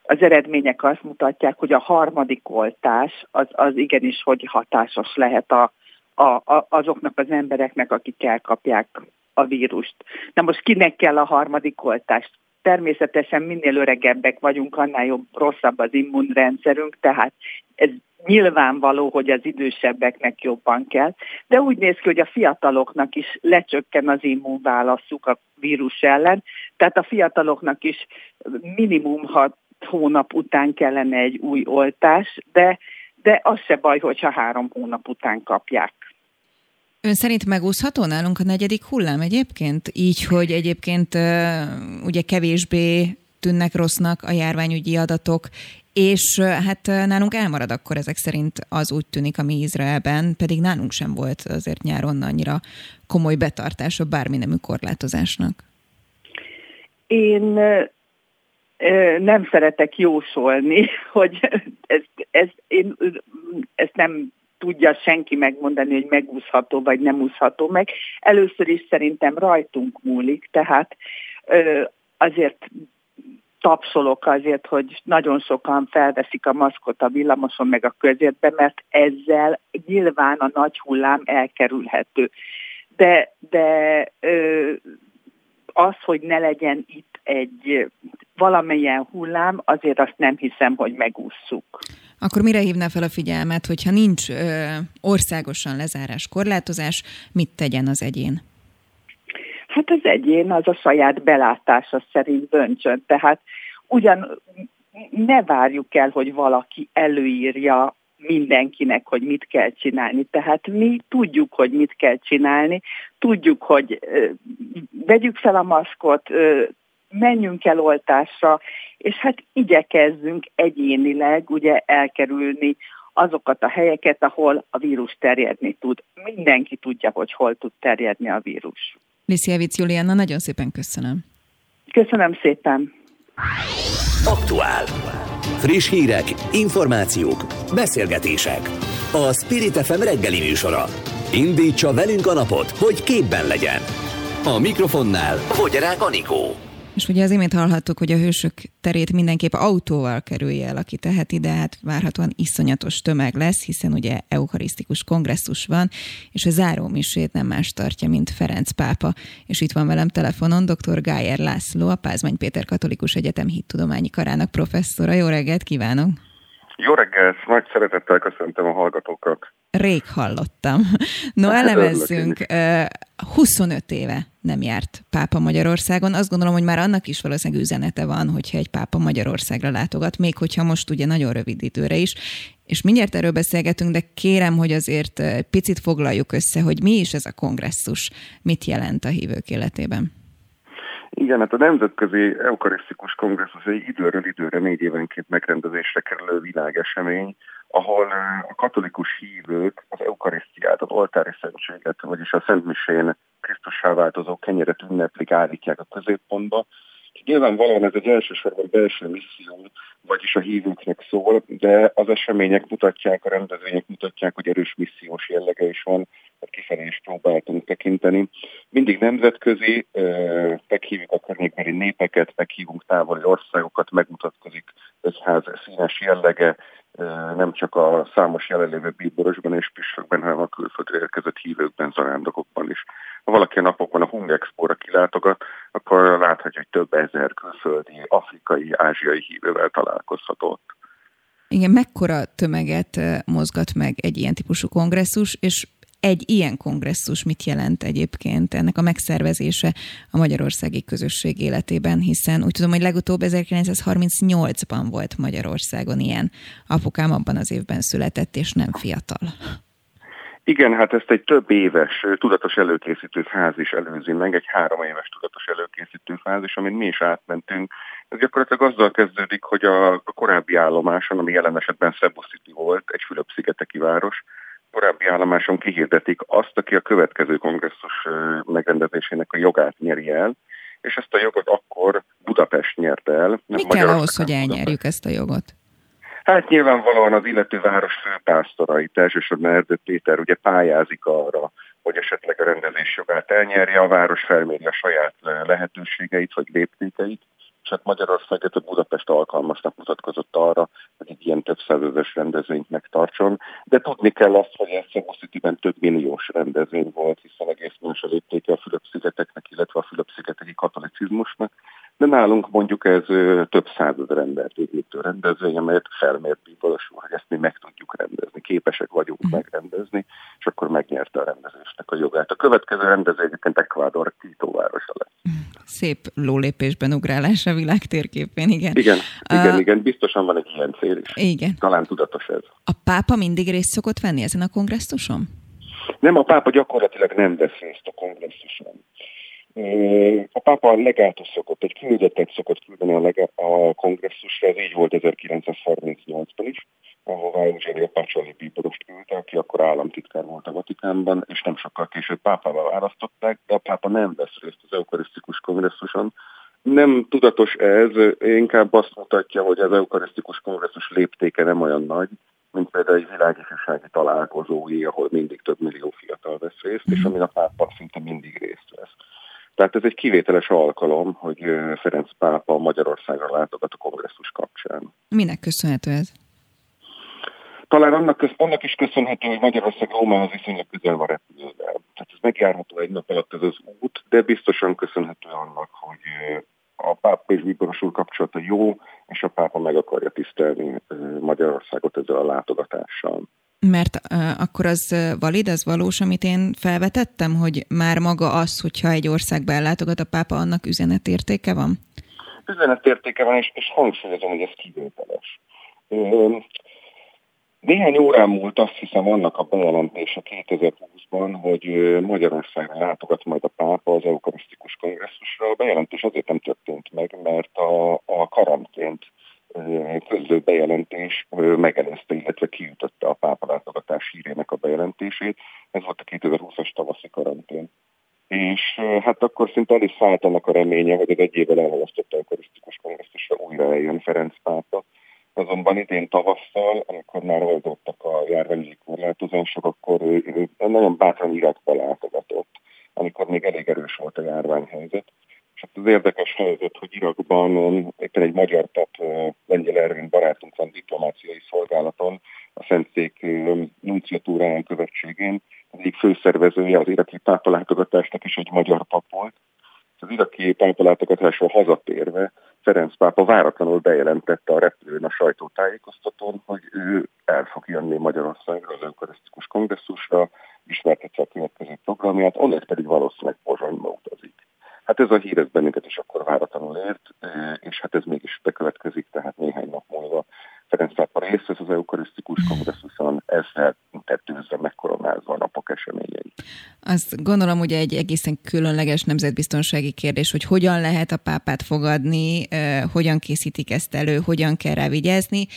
az eredmények azt mutatják, hogy a harmadik oltás az, az igenis, hogy hatásos lehet a, a, a, azoknak az embereknek, akik elkapják a vírust. Na most kinek kell a harmadik oltást? Természetesen minél öregebbek vagyunk, annál jobb, rosszabb az immunrendszerünk, tehát ez nyilvánvaló, hogy az idősebbeknek jobban kell, de úgy néz ki, hogy a fiataloknak is lecsökken az immunválaszuk a vírus ellen, tehát a fiataloknak is minimum hat hónap után kellene egy új oltás, de, de az se baj, hogyha három hónap után kapják. Ön szerint megúszható nálunk a negyedik hullám egyébként? Így, hogy egyébként ugye kevésbé tűnnek rossznak a járványügyi adatok, és hát nálunk elmarad akkor ezek szerint az úgy tűnik, ami Izraelben, pedig nálunk sem volt azért nyáron annyira komoly betartása bármi nemű korlátozásnak. Én nem szeretek jósolni, hogy ez, ez, én, ezt nem tudja senki megmondani, hogy megúszható vagy nem úszható meg. Először is szerintem rajtunk múlik, tehát azért tapsolok azért, hogy nagyon sokan felveszik a maszkot a villamoson meg a közértbe, mert ezzel nyilván a nagy hullám elkerülhető. De, de az, hogy ne legyen itt egy valamilyen hullám, azért azt nem hiszem, hogy megússzuk. Akkor mire hívná fel a figyelmet, hogyha nincs ö, országosan lezárás, korlátozás, mit tegyen az egyén? Hát az egyén az a saját belátása szerint döntsön. Tehát ugyan ne várjuk el, hogy valaki előírja mindenkinek, hogy mit kell csinálni. Tehát mi tudjuk, hogy mit kell csinálni, tudjuk, hogy vegyük fel a maszkot, menjünk el oltásra, és hát igyekezzünk egyénileg ugye elkerülni azokat a helyeket, ahol a vírus terjedni tud. Mindenki tudja, hogy hol tud terjedni a vírus. Lisziewicz Juliana, nagyon szépen köszönöm. Köszönöm szépen. Aktuál. Friss hírek, információk, beszélgetések. A Spirit FM reggeli műsora. Indítsa velünk a napot, hogy képben legyen. A mikrofonnál Fogyarák Anikó. És ugye az imént hallhattuk, hogy a hősök terét mindenképp autóval kerülje el, aki teheti, de hát várhatóan iszonyatos tömeg lesz, hiszen ugye eukarisztikus kongresszus van, és a záró misét nem más tartja, mint Ferenc pápa. És itt van velem telefonon dr. Gájer László, a Pázmány Péter Katolikus Egyetem hittudományi karának professzora. Jó reggelt kívánok! Jó reggelt, nagy szeretettel köszöntöm a hallgatókat. Rég hallottam. No, hát elemezzünk. 25 éve nem járt pápa Magyarországon. Azt gondolom, hogy már annak is valószínűleg üzenete van, hogyha egy pápa Magyarországra látogat, még hogyha most ugye nagyon rövid időre is. És mindjárt erről beszélgetünk, de kérem, hogy azért picit foglaljuk össze, hogy mi is ez a kongresszus, mit jelent a hívők életében. Igen, hát a Nemzetközi Eukarisztikus Kongresszus egy időről időre négy évenként megrendezésre kerülő világesemény, ahol a katolikus hívők az eukarisztiát, az oltári szentséget, vagyis a Szentmisén Krisztussá változó kenyeret ünneplik, állítják a középpontba. Nyilvánvalóan ez egy elsősorban belső misszió, vagyis a hívőknek szól, de az események mutatják, a rendezvények mutatják, hogy erős missziós jellege is van, tehát kifelé is próbáltunk tekinteni. mindig nemzetközi, meghívjuk a környékbeli népeket, meghívunk távoli országokat, megmutatkozik egyház színes jellege, nem csak a számos jelenlévő bíborosban és püspökben, hanem a külföldre érkezett hívőkben, zarándokokban is. Ha valaki a napokban a Hung Expo-ra kilátogat, akkor láthatja, hogy több ezer külföldi, afrikai, ázsiai hívővel találkozhatott. Igen, mekkora tömeget mozgat meg egy ilyen típusú kongresszus, és egy ilyen kongresszus mit jelent egyébként ennek a megszervezése a magyarországi közösség életében, hiszen úgy tudom, hogy legutóbb 1938-ban volt Magyarországon ilyen. Apukám abban az évben született, és nem fiatal. Igen, hát ezt egy több éves tudatos előkészítő fázis előzi meg, egy három éves tudatos előkészítő fázis, amin mi is átmentünk. Ez gyakorlatilag azzal kezdődik, hogy a, korábbi állomáson, ami jelen esetben Cebu City volt, egy Fülöp-szigeteki város, korábbi állomáson kihirdetik azt, aki a következő kongresszus megrendezésének a jogát nyeri el, és ezt a jogot akkor Budapest nyerte el. Mi kell ahhoz, hogy elnyerjük ezt a jogot? Hát nyilvánvalóan az illető város főpásztorait, elsősorban Erdő Péter ugye pályázik arra, hogy esetleg a rendezés jogát elnyerje, a város felméri a saját lehetőségeit vagy léptékeit, és hát Magyarországot a Budapest alkalmasnak mutatkozott arra, hogy egy ilyen több százezes rendezvényt megtartson. De tudni kell azt, hogy ez a City-ben több milliós rendezvény volt, hiszen egész más a léptéke a Fülöp-szigeteknek, illetve a Fülöp-szigeteki katolicizmusnak. De nálunk mondjuk ez több százezer embert érintő rendezvény, amelyet felmért bíbolosul, hogy ezt mi meg tudjuk rendezni, képesek vagyunk mm. megrendezni, és akkor megnyerte a rendezésnek a jogát. A következő rendező egyébként Ecuador Quito-városa lesz. Szép lólépésben ugrálás a világ térképén, igen. Igen, igen, uh, igen, biztosan van egy ilyen cél is. Igen. Talán tudatos ez. A pápa mindig részt szokott venni ezen a kongresszuson? Nem, a pápa gyakorlatilag nem vesz részt a kongresszuson. A pápa legátus szokott, egy küldetet szokott küldeni a, legá- a kongresszusra, ez így volt 1938-ban is, ahová Eugenio Pacsoli bíborost küldte, aki akkor államtitkár volt a Vatikánban, és nem sokkal később pápával választották, de a pápa nem vesz részt az eukarisztikus kongresszuson. Nem tudatos ez, inkább azt mutatja, hogy az eukarisztikus kongresszus léptéke nem olyan nagy, mint például egy világifjúsági találkozói, ahol mindig több millió fiatal vesz részt, és amin a pápa szinte mindig részt vesz. Tehát ez egy kivételes alkalom, hogy Ferenc pápa Magyarországra látogat a kongresszus kapcsán. Minek köszönhető ez? Talán annak, annak is köszönhető, hogy Magyarország Rómához viszonylag közel van repülővel. Tehát ez megjárható egy nap alatt ez az út, de biztosan köszönhető annak, hogy a pápa és Bíboros úr kapcsolata jó, és a pápa meg akarja tisztelni Magyarországot ezzel a látogatással. Mert uh, akkor az valid, az valós, amit én felvetettem, hogy már maga az, hogyha egy országba ellátogat a pápa, annak üzenetértéke van? Üzenetértéke van, és, és hangsúlyozom, hogy ez kivételes. Néhány órán múlt azt hiszem annak a bejelentése 2020-ban, hogy Magyarországra látogat majd a pápa az eukarisztikus kongresszusra. A bejelentés azért nem történt meg, mert a, a karantént közlő bejelentés megelőzte, illetve kiütötte a pápa látogatás hírének a bejelentését. Ez volt a 2020-as tavaszi karantén. És hát akkor szinte el is szállt annak a reménye, hogy egy évvel elhalasztott eukarisztikus kongresszusra újra eljön Ferenc pápa. Azonban idén tavasszal, amikor már oldottak a járványi korlátozások, akkor ő nagyon bátran Irakba látogatott, amikor még elég erős volt a járványhelyzet. És hát az érdekes helyzet, hogy Irakban éppen egy magyar pap, Lengyel Ervin barátunk van diplomáciai szolgálaton, a Szentszék nunciatúráján követségén. Az egyik főszervezője az iraki pápalátogatásnak is egy magyar pap volt. Az iraki pápalátogatásról hazatérve Ferenc pápa váratlanul bejelentette a repülőn a sajtótájékoztatón, hogy ő el fog jönni Magyarországra az eukarisztikus kongresszusra, ismertetve a következő programját, onnan pedig valószínűleg Pozsonyba utazik. Hát ez a hír ez bennünket is akkor váratlanul ért, és hát ez mégis bekövetkezik, tehát néhány nap múlva Ferenc pápa részt vesz az eukarisztikus kongresszuson, ezzel tettőzve megkoronázva a napok eseményei. Azt gondolom, hogy egy egészen különleges nemzetbiztonsági kérdés, hogy hogyan lehet a pápát fogadni, hogyan készítik ezt elő, hogyan kell rá vigyázni.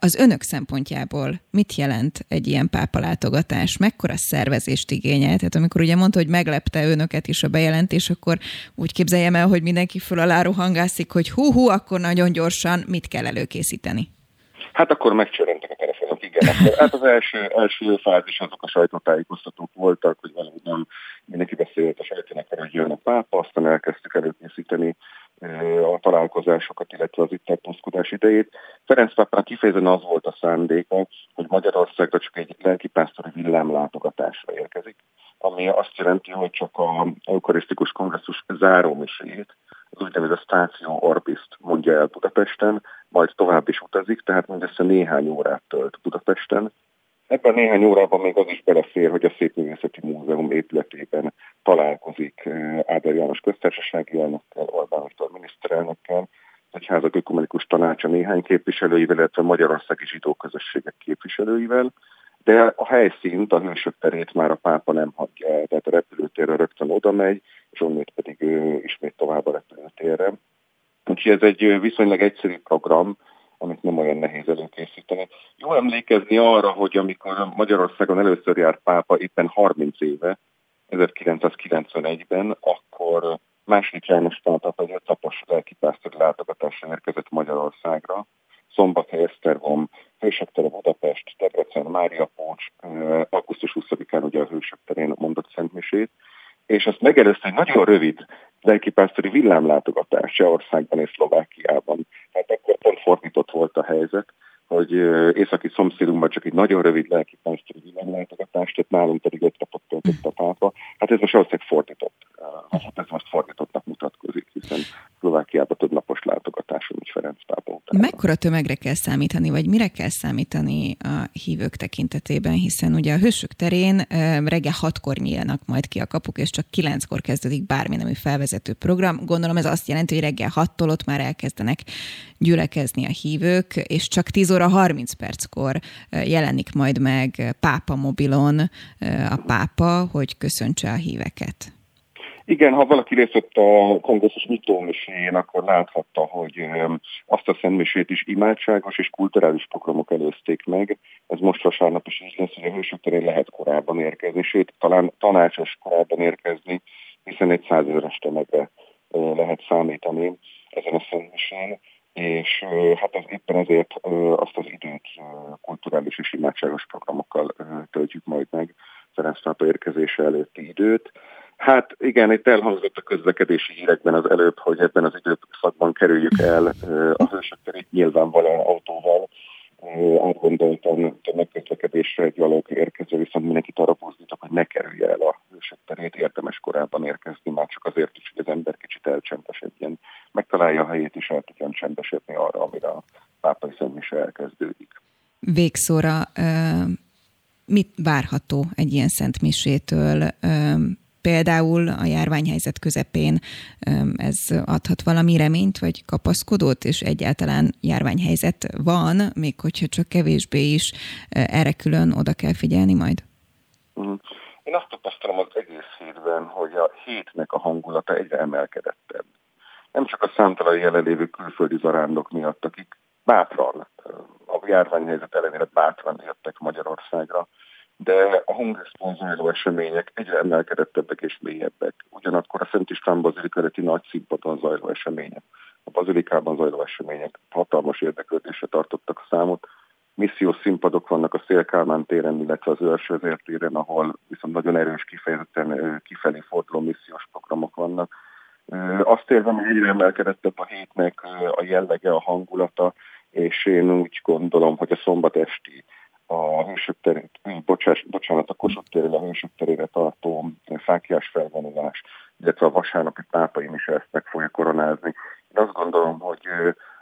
Az önök szempontjából mit jelent egy ilyen pápa látogatás? Mekkora szervezést igényel? Tehát amikor ugye mondta, hogy meglepte önöket is a bejelentés, akkor úgy képzeljem el, hogy mindenki föl alá rohangászik, hogy hú-hú, akkor nagyon gyorsan mit kell előkészíteni? Hát akkor megcsöröntek a telefonok, igen. Akkor, hát az első, első fázis azok a sajtótájékoztatók voltak, hogy valahogy nem mindenki beszélt a sajtónak, hogy jön a pápa, aztán elkezdtük előkészíteni a találkozásokat, illetve az itt tartózkodás idejét. Ferenc pápának kifejezetten az volt a szándéka, hogy Magyarországra csak egy lelkipásztori villámlátogatásra érkezik, ami azt jelenti, hogy csak a eukarisztikus kongresszus zárómiséjét, az úgynevezett Stáció Orbiszt mondja el Budapesten, majd tovább is utazik, tehát mindössze néhány órát tölt Budapesten. Ebben néhány órában még az is belefér, hogy a Szépművészeti Múzeum épületében találkozik eh, Áder János köztársasági elnökkel, Orbán Viktor miniszterelnökkel, egyházak ökumenikus tanácsa néhány képviselőivel, illetve Magyarországi zsidó közösségek képviselőivel, de a helyszínt, a hősök terét már a pápa nem hagyja el, tehát a repülőtérre rögtön oda megy, és onnét pedig ő ismét tovább a repülőtérre. Úgyhogy ez egy viszonylag egyszerű program, amit nem olyan nehéz előkészíteni. Jó emlékezni arra, hogy amikor Magyarországon először járt pápa éppen 30 éve, 1991-ben, akkor második János Pál egy ötnapos lelkipásztori látogatásra érkezett Magyarországra. Szombathely, Esztergom, Hősök tere Budapest, Debrecen, Mária Pócs, augusztus 20-án ugye a Hősök terén mondott szentmisét, és azt megelőzte egy nagyon rövid lelkipásztori villámlátogatás Csehországban és Szlovákiában. Tehát akkor pont fordított volt a helyzet, hogy északi szomszédunkban csak egy nagyon rövid lelkipásztori villámlátogatás, tehát nálunk pedig öt napot töltött a pápa. Hát ez most valószínűleg fordított. Hát ez most fordítottnak mutatkozik, hiszen Szlovákiában több napos látogatáson, mint Ferenc pápa után. Mekkora tömegre kell számítani, vagy mire kell számítani a hívők tekintetében, hiszen ugye a hősök terén reggel hatkor nyílnak majd ki a kapuk, és csak kilenckor kezdődik bármi nemű felvezető program. Gondolom ez azt jelenti, hogy reggel hattól ott már elkezdenek gyülekezni a hívők, és csak 10 óra 30 perckor jelenik majd meg pápa mobilon a pápa, hogy köszöntse a híveket. Igen, ha valaki részt vett a kongresszus nyitómiséjén, akkor láthatta, hogy azt a szentmisét is imádságos és kulturális programok előzték meg. Ez most vasárnap is így lesz, hogy a hősök terén lehet korábban érkezni, sőt, talán tanácsos korábban érkezni, hiszen egy százezeres tömegre lehet számítani ezen a szentmisén és hát az éppen ezért azt az időt kulturális és imádságos programokkal töltjük majd meg, Ferenc pápa érkezése előtti időt. Hát igen, itt elhangzott a közlekedési hírekben az előbb, hogy ebben az időszakban kerüljük el a hősök terét nyilvánvalóan autóval, átgondoltan tömegközlekedésre gyalog érkező, viszont mindenkit arra buzdítok, hogy ne kerülje el a hősök terét, érdemes korábban érkezni, már csak azért is, hogy az ember kicsit elcsendesedjen, megtalálja a helyét és el tudjon csendesedni arra, amire a pápai szentmise elkezdődik. Végszóra mit várható egy ilyen szentmisétől? például a járványhelyzet közepén ez adhat valami reményt, vagy kapaszkodót, és egyáltalán járványhelyzet van, még hogyha csak kevésbé is erre külön oda kell figyelni majd? Mhm. Én azt tapasztalom az egész hétben, hogy a hétnek a hangulata egyre emelkedettebb. Nem csak a számtalan jelenlévő külföldi zarándok miatt, akik bátran, a járványhelyzet ellenére bátran jöttek Magyarországra, de a Hungerszpon zajló események egyre emelkedettebbek és mélyebbek. Ugyanakkor a Szent István Bazilika előtti nagy színpadon zajló események, a Bazilikában zajló események hatalmas érdeklődésre tartottak számot. Missziós színpadok vannak a Szélkálmán téren, illetve az Őrsözér téren, ahol viszont nagyon erős kifejezetten kifelé forduló missziós programok vannak. Azt érzem, hogy egyre emelkedettebb a hétnek a jellege, a hangulata, és én úgy gondolom, hogy a szombat esti a hősök terét, bocsánat, a Kossuth téren a hősök terére tartó fákiás felvonulás, illetve a vasárnapi pápai is ezt fogja koronázni. Én azt gondolom, hogy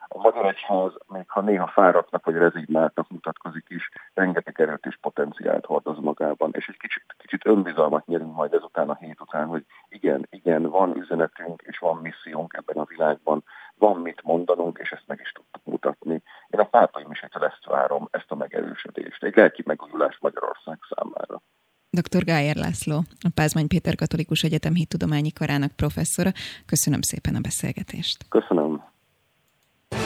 a Magyar Egyház, még ha néha fáradtnak vagy rezignáltnak mutatkozik is, rengeteg erőt és potenciált hordoz magában, és egy kicsit, kicsit önbizalmat nyerünk majd ezután a hét után, hogy igen, igen, van üzenetünk és van missziónk ebben a világban, van mit mondanunk, és ezt meg is tudtuk mutatni. Én a pápai misétől ezt várom, ezt a megerősödést, egy lelki megújulás Magyarország számára. Dr. Gájer László, a Pázmány Péter Katolikus Egyetem Hittudományi Karának professzora. Köszönöm szépen a beszélgetést. Köszönöm.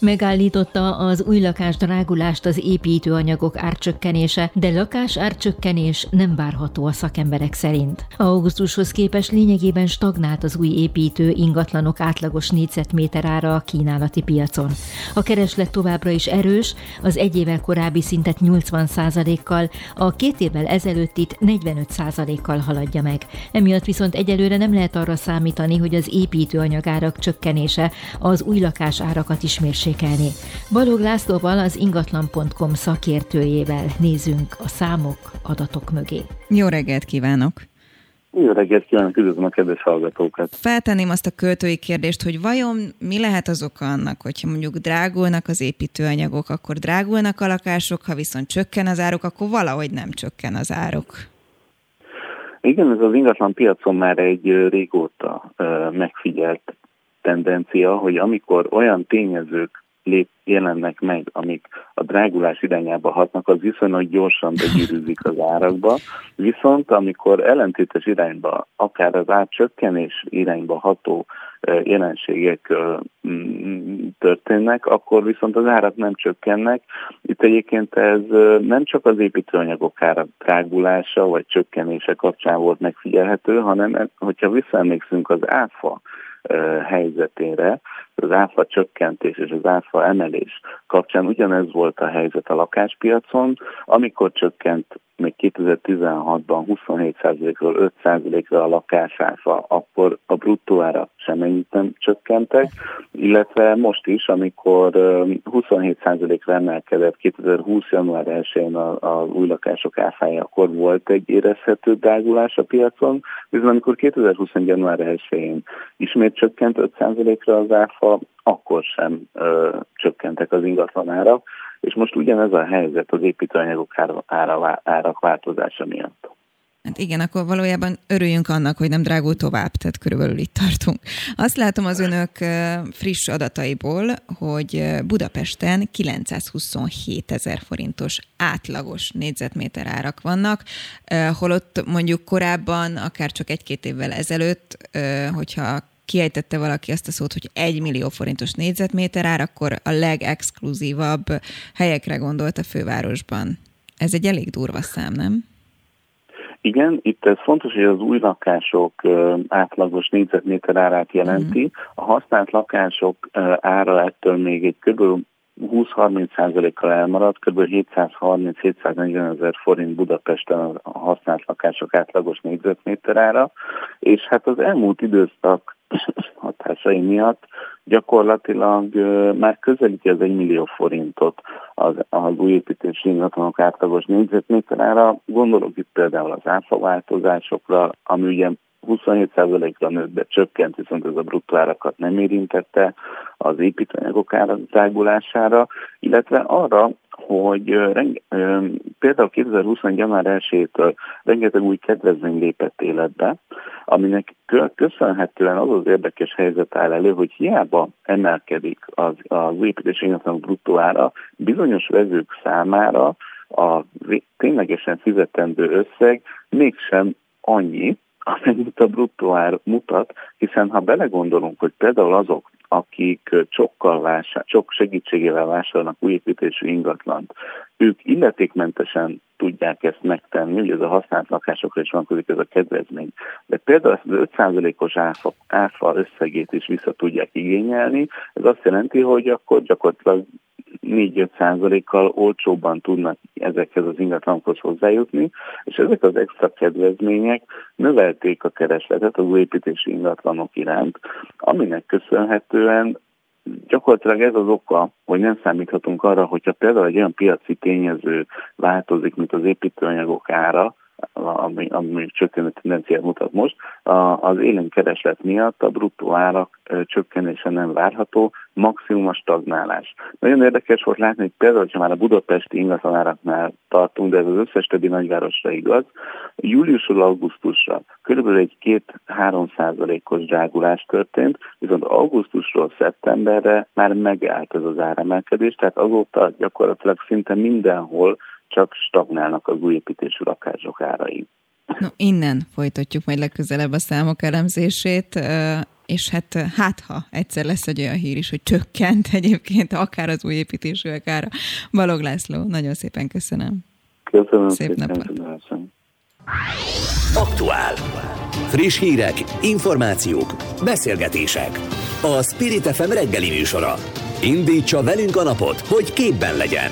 Megállította az új lakás drágulást az építőanyagok árcsökkenése, de lakás árcsökkenés nem várható a szakemberek szerint. Augusztushoz képest lényegében stagnált az új építő ingatlanok átlagos négyzetméter ára a kínálati piacon. A kereslet továbbra is erős, az egy évvel korábbi szintet 80%-kal, a két évvel ezelőttit 45%-kal haladja meg. Emiatt viszont egyelőre nem lehet arra számítani, hogy az építőanyagárak csökkenése az új lakás árakat is mérsékelni. Balog Lászlóval az ingatlan.com szakértőjével nézünk a számok, adatok mögé. Jó reggelt kívánok! Jó reggelt kívánok, üdvözlöm a kedves hallgatókat! Feltenném azt a költői kérdést, hogy vajon mi lehet az oka annak, hogyha mondjuk drágulnak az építőanyagok, akkor drágulnak a lakások, ha viszont csökken az áruk, akkor valahogy nem csökken az áruk. Igen, ez az ingatlan piacon már egy régóta megfigyelt tendencia, hogy amikor olyan tényezők lép, jelennek meg, amik a drágulás irányába hatnak, az viszonylag gyorsan begyűrűzik az árakba, viszont amikor ellentétes irányba, akár az árcsökkenés irányba ható jelenségek történnek, akkor viszont az árak nem csökkennek. Itt egyébként ez nem csak az építőanyagok ára drágulása vagy csökkenése kapcsán volt megfigyelhető, hanem hogyha visszaemlékszünk az áfa helyzetére, az áfa csökkentés és az áfa emelés kapcsán ugyanez volt a helyzet a lakáspiacon, amikor csökkent még 2016-ban 27%-ról 5%-ra a lakásáfa, akkor a bruttó ára ennyit nem csökkentek, illetve most is, amikor 27%-ra emelkedett 2020. január 1-én az új lakások áfája, akkor volt egy érezhető drágulás a piacon, viszont amikor 2021. január 1-én ismét csökkent 5%-ra az áfa, akkor sem ö, csökkentek az ingatlanárak, és most ugyanez a helyzet az építőanyagok ára, ára, árak változása miatt. Hát igen, akkor valójában örüljünk annak, hogy nem drágul tovább, tehát körülbelül itt tartunk. Azt látom az önök friss adataiból, hogy Budapesten 927 ezer forintos átlagos négyzetméter árak vannak, holott mondjuk korábban, akár csak egy-két évvel ezelőtt, hogyha kiejtette valaki azt a szót, hogy egy millió forintos négyzetméter ár, akkor a legexkluzívabb helyekre gondolt a fővárosban. Ez egy elég durva szám, nem? Igen, itt ez fontos, hogy az új lakások átlagos négyzetméter árát jelenti. Uh-huh. A használt lakások ára ettől még egy kb. 20-30%-kal elmaradt, kb. 730-740 ezer forint Budapesten a használt lakások átlagos négyzetméter ára, és hát az elmúlt időszak hatásai miatt gyakorlatilag már közelíti az 1 millió forintot az, az új építési ingatlanok átlagos négyzetméterára. Gondolok itt például az áfa változásokra, ami ugye 27%-ra nőtt, de csökkent, viszont ez a bruttó árakat nem érintette az építőanyagok árazágulására, illetve arra, hogy például 2021. január 1-től rengeteg új kedvezmény lépett életbe, aminek köszönhetően az az érdekes helyzet áll elő, hogy hiába emelkedik az, az építési ingatlanok bruttó ára, bizonyos vezők számára a ténylegesen fizetendő összeg mégsem annyi, amennyit a bruttó ár mutat, hiszen ha belegondolunk, hogy például azok, akik sokkal vásár, sok segítségével vásárolnak új építésű ingatlant, ők illetékmentesen tudják ezt megtenni, ugye ez a használt lakásokra is vonatkozik ez a kedvezmény, de például ezt az 5%-os áfa, áfa összegét is vissza tudják igényelni, ez azt jelenti, hogy akkor gyakorlatilag 4-5 százalékkal olcsóbban tudnak ezekhez az ingatlanokhoz hozzájutni, és ezek az extra kedvezmények növelték a keresletet az építési ingatlanok iránt, aminek köszönhetően gyakorlatilag ez az oka, hogy nem számíthatunk arra, hogyha például egy olyan piaci tényező változik, mint az építőanyagok ára, ami, ami csökkenő tendenciát mutat most, az élénk kereslet miatt a bruttó árak csökkenése nem várható, maximum a stagnálás. Nagyon érdekes volt látni, hogy például, ha már a budapesti ingatlanáraknál tartunk, de ez az összes többi nagyvárosra igaz, júliusról augusztusra körülbelül egy 2-3 százalékos drágulás történt, viszont augusztusról szeptemberre már megállt ez az áremelkedés, tehát azóta gyakorlatilag szinte mindenhol csak stagnálnak az új építésű lakások árai. No, innen folytatjuk majd legközelebb a számok elemzését és hát hát ha egyszer lesz egy olyan hír is, hogy csökkent egyébként akár az új építésű, akár a Balog László. Nagyon szépen köszönöm. Köszönöm Szép szépen. napot. Köszönöm. Aktuál. Friss hírek, információk, beszélgetések. A Spirit FM reggeli műsora. Indítsa velünk a napot, hogy képben legyen.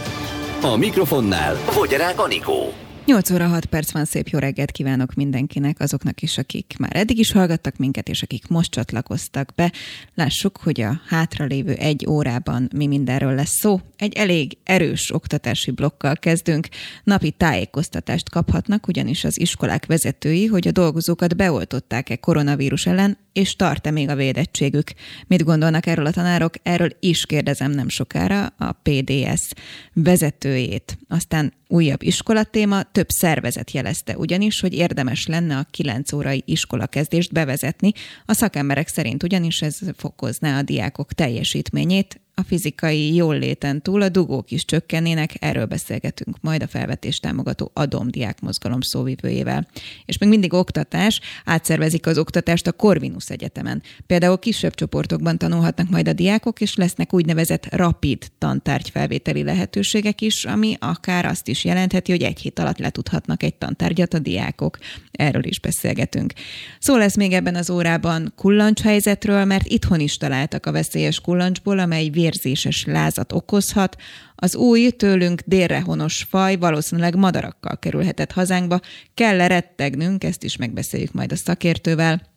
A mikrofonnál Fogyarák Anikó. 8 óra 6 perc van, szép jó reggelt kívánok mindenkinek, azoknak is, akik már eddig is hallgattak minket, és akik most csatlakoztak be. Lássuk, hogy a hátralévő egy órában mi mindenről lesz szó. Egy elég erős oktatási blokkal kezdünk. Napi tájékoztatást kaphatnak, ugyanis az iskolák vezetői, hogy a dolgozókat beoltották-e koronavírus ellen, és tart-e még a védettségük. Mit gondolnak erről a tanárok? Erről is kérdezem nem sokára a PDS vezetőjét. Aztán újabb iskolatéma, több szervezet jelezte ugyanis, hogy érdemes lenne a 9 órai iskolakezdést bevezetni. A szakemberek szerint ugyanis ez fokozná a diákok teljesítményét, a fizikai jól léten túl a dugók is csökkennének, erről beszélgetünk majd a felvetés támogató Adom Diák Mozgalom szóvivőjével. És még mindig oktatás, átszervezik az oktatást a Corvinus Egyetemen. Például kisebb csoportokban tanulhatnak majd a diákok, és lesznek úgynevezett rapid tantárgyfelvételi lehetőségek is, ami akár azt is jelentheti, hogy egy hét alatt letudhatnak egy tantárgyat a diákok. Erről is beszélgetünk. Szó lesz még ebben az órában kullancs helyzetről, mert itthon is találtak a veszélyes kullancsból, amely vérzéses lázat okozhat. Az új, tőlünk délre honos faj valószínűleg madarakkal kerülhetett hazánkba. Kell-e rettegnünk, ezt is megbeszéljük majd a szakértővel.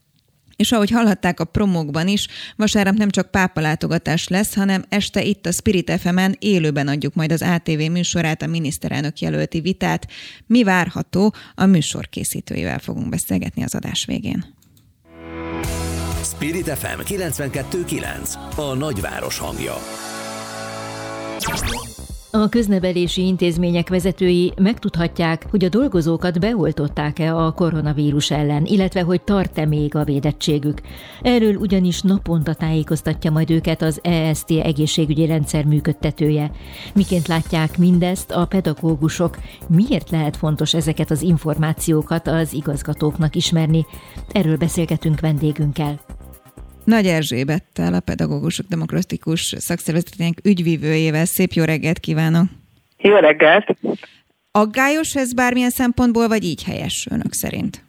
És ahogy hallhatták a promókban is, vasárnap nem csak pápa látogatás lesz, hanem este itt a Spirit FM-en élőben adjuk majd az ATV műsorát, a miniszterelnök jelölti vitát. Mi várható? A műsor készítőivel fogunk beszélgetni az adás végén. Spirit FM 92.9. A nagyváros hangja. A köznevelési intézmények vezetői megtudhatják, hogy a dolgozókat beoltották-e a koronavírus ellen, illetve hogy tart-e még a védettségük. Erről ugyanis naponta tájékoztatja majd őket az EST egészségügyi rendszer működtetője. Miként látják mindezt a pedagógusok? Miért lehet fontos ezeket az információkat az igazgatóknak ismerni? Erről beszélgetünk vendégünkkel. Nagy Erzsébettel, a Pedagógusok Demokratikus Szakszervezetének ügyvívőjével. Szép jó reggelt kívánok! Jó reggelt! Aggályos ez bármilyen szempontból, vagy így helyes önök szerint?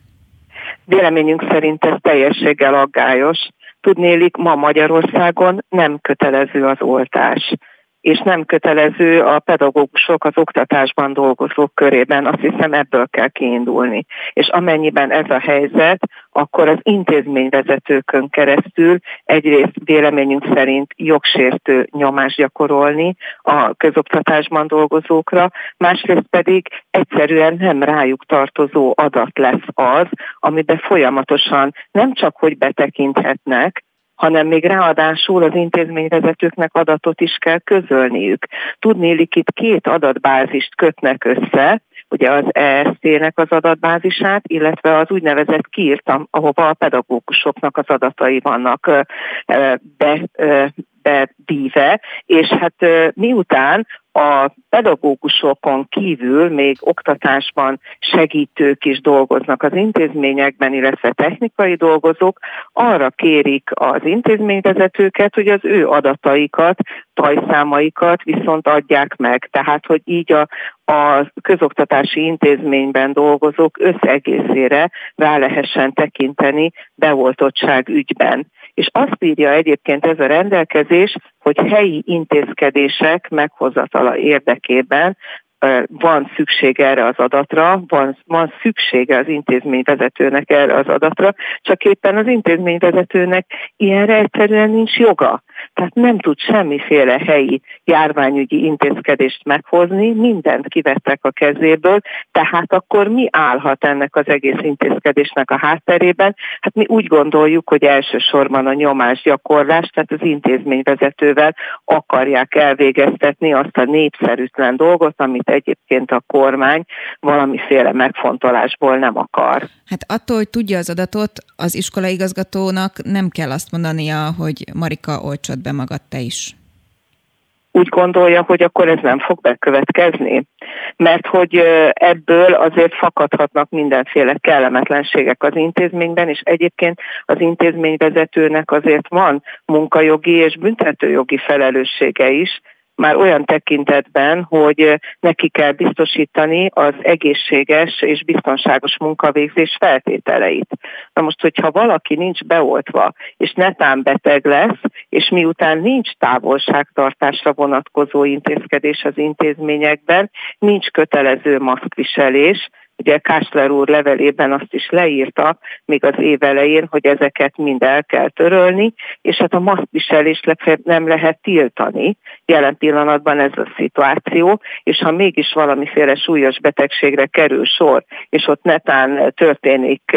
Véleményünk szerint ez teljességgel aggályos. Tudnélik, ma Magyarországon nem kötelező az oltás és nem kötelező a pedagógusok az oktatásban dolgozók körében. Azt hiszem ebből kell kiindulni. És amennyiben ez a helyzet, akkor az intézményvezetőkön keresztül egyrészt véleményünk szerint jogsértő nyomást gyakorolni a közoktatásban dolgozókra, másrészt pedig egyszerűen nem rájuk tartozó adat lesz az, amiben folyamatosan nem csak hogy betekinthetnek, hanem még ráadásul az intézményvezetőknek adatot is kell közölniük. Tudnélik, itt két adatbázist kötnek össze, ugye az EST-nek az adatbázisát, illetve az úgynevezett KIRT, ahova a pedagógusoknak az adatai vannak be, bedíve, és hát miután a pedagógusokon kívül még oktatásban segítők is dolgoznak az intézményekben, illetve technikai dolgozók, arra kérik az intézményvezetőket, hogy az ő adataikat, tajszámaikat viszont adják meg. Tehát, hogy így a, a közoktatási intézményben dolgozók összegészére rá lehessen tekinteni beoltottság ügyben. És azt írja egyébként ez a rendelkezés, hogy helyi intézkedések meghozatala érdekében van szükség erre az adatra, van, van szüksége az intézményvezetőnek erre az adatra, csak éppen az intézményvezetőnek ilyenre egyszerűen nincs joga. Tehát nem tud semmiféle helyi járványügyi intézkedést meghozni, mindent kivettek a kezéből, tehát akkor mi állhat ennek az egész intézkedésnek a hátterében? Hát mi úgy gondoljuk, hogy elsősorban a nyomásgyakorlás, tehát az intézményvezetővel akarják elvégeztetni azt a népszerűtlen dolgot, amit egyébként a kormány valamiféle megfontolásból nem akar. Hát attól, hogy tudja az adatot, az iskolaigazgatónak nem kell azt mondania, hogy Marika, olcsod be magad te is. úgy gondolja, hogy akkor ez nem fog bekövetkezni. Mert hogy ebből azért fakadhatnak mindenféle kellemetlenségek az intézményben, és egyébként az intézményvezetőnek azért van munkajogi és büntetőjogi felelőssége is, már olyan tekintetben, hogy neki kell biztosítani az egészséges és biztonságos munkavégzés feltételeit. Na most, hogyha valaki nincs beoltva, és netán beteg lesz, és miután nincs távolságtartásra vonatkozó intézkedés az intézményekben, nincs kötelező maszkviselés, Ugye Kásler úr levelében azt is leírta még az év elején, hogy ezeket mind el kell törölni, és hát a maszkviselést nem lehet tiltani. Jelen pillanatban ez a szituáció, és ha mégis valamiféle súlyos betegségre kerül sor, és ott netán történik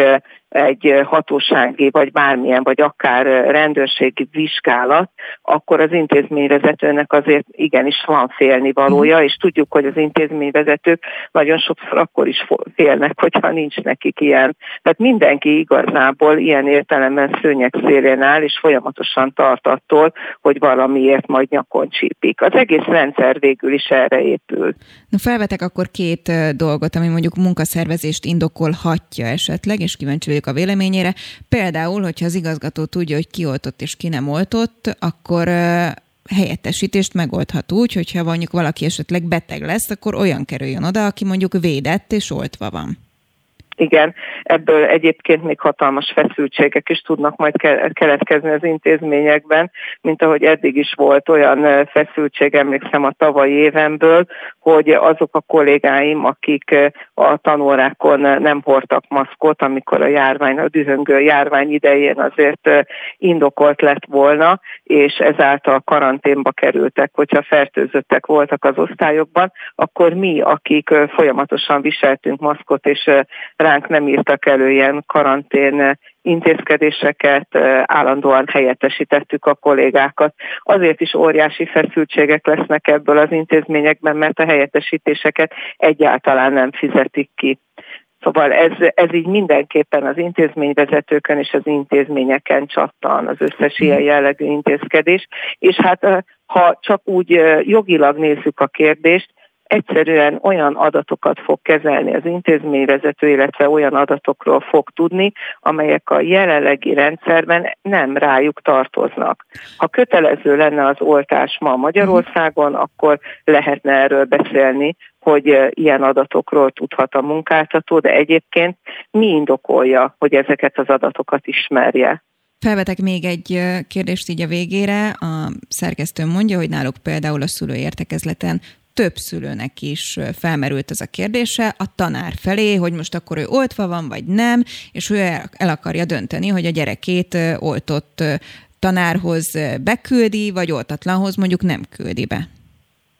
egy hatósági, vagy bármilyen, vagy akár rendőrségi vizsgálat, akkor az intézményvezetőnek azért igenis van félnivalója, és tudjuk, hogy az intézményvezetők nagyon sokszor akkor is félnek, hogyha nincs nekik ilyen. Tehát mindenki igazából ilyen értelemben szőnyek szélén áll, és folyamatosan tart attól, hogy valamiért majd nyakon csípik. Az egész rendszer végül is erre épül. Na felvetek akkor két dolgot, ami mondjuk munkaszervezést indokolhatja esetleg, és kíváncsi vagyok a véleményére. Például, hogyha az igazgató tudja, hogy ki oltott és ki nem oltott, akkor helyettesítést megoldhat úgy, hogyha mondjuk valaki esetleg beteg lesz, akkor olyan kerüljön oda, aki mondjuk védett és oltva van. Igen, ebből egyébként még hatalmas feszültségek is tudnak majd keletkezni az intézményekben, mint ahogy eddig is volt olyan feszültség, emlékszem a tavalyi évemből, hogy azok a kollégáim, akik a tanórákon nem hordtak maszkot, amikor a járvány, a dühöngő járvány idején azért indokolt lett volna, és ezáltal karanténba kerültek, hogyha fertőzöttek voltak az osztályokban, akkor mi, akik folyamatosan viseltünk maszkot, és ránk nem írtak elő ilyen karantén intézkedéseket, állandóan helyettesítettük a kollégákat. Azért is óriási feszültségek lesznek ebből az intézményekben, mert a helyettesítéseket egyáltalán nem fizetik ki. Szóval ez, ez így mindenképpen az intézményvezetőkön és az intézményeken csattan az összes ilyen jellegű intézkedés. És hát ha csak úgy jogilag nézzük a kérdést, egyszerűen olyan adatokat fog kezelni az intézményvezető, illetve olyan adatokról fog tudni, amelyek a jelenlegi rendszerben nem rájuk tartoznak. Ha kötelező lenne az oltás ma Magyarországon, akkor lehetne erről beszélni, hogy ilyen adatokról tudhat a munkáltató, de egyébként mi indokolja, hogy ezeket az adatokat ismerje? Felvetek még egy kérdést így a végére. A szerkesztő mondja, hogy náluk például a szülőértekezleten több szülőnek is felmerült ez a kérdése a tanár felé, hogy most akkor ő oltva van, vagy nem, és ő el akarja dönteni, hogy a gyerekét oltott tanárhoz beküldi, vagy oltatlanhoz mondjuk nem küldi be.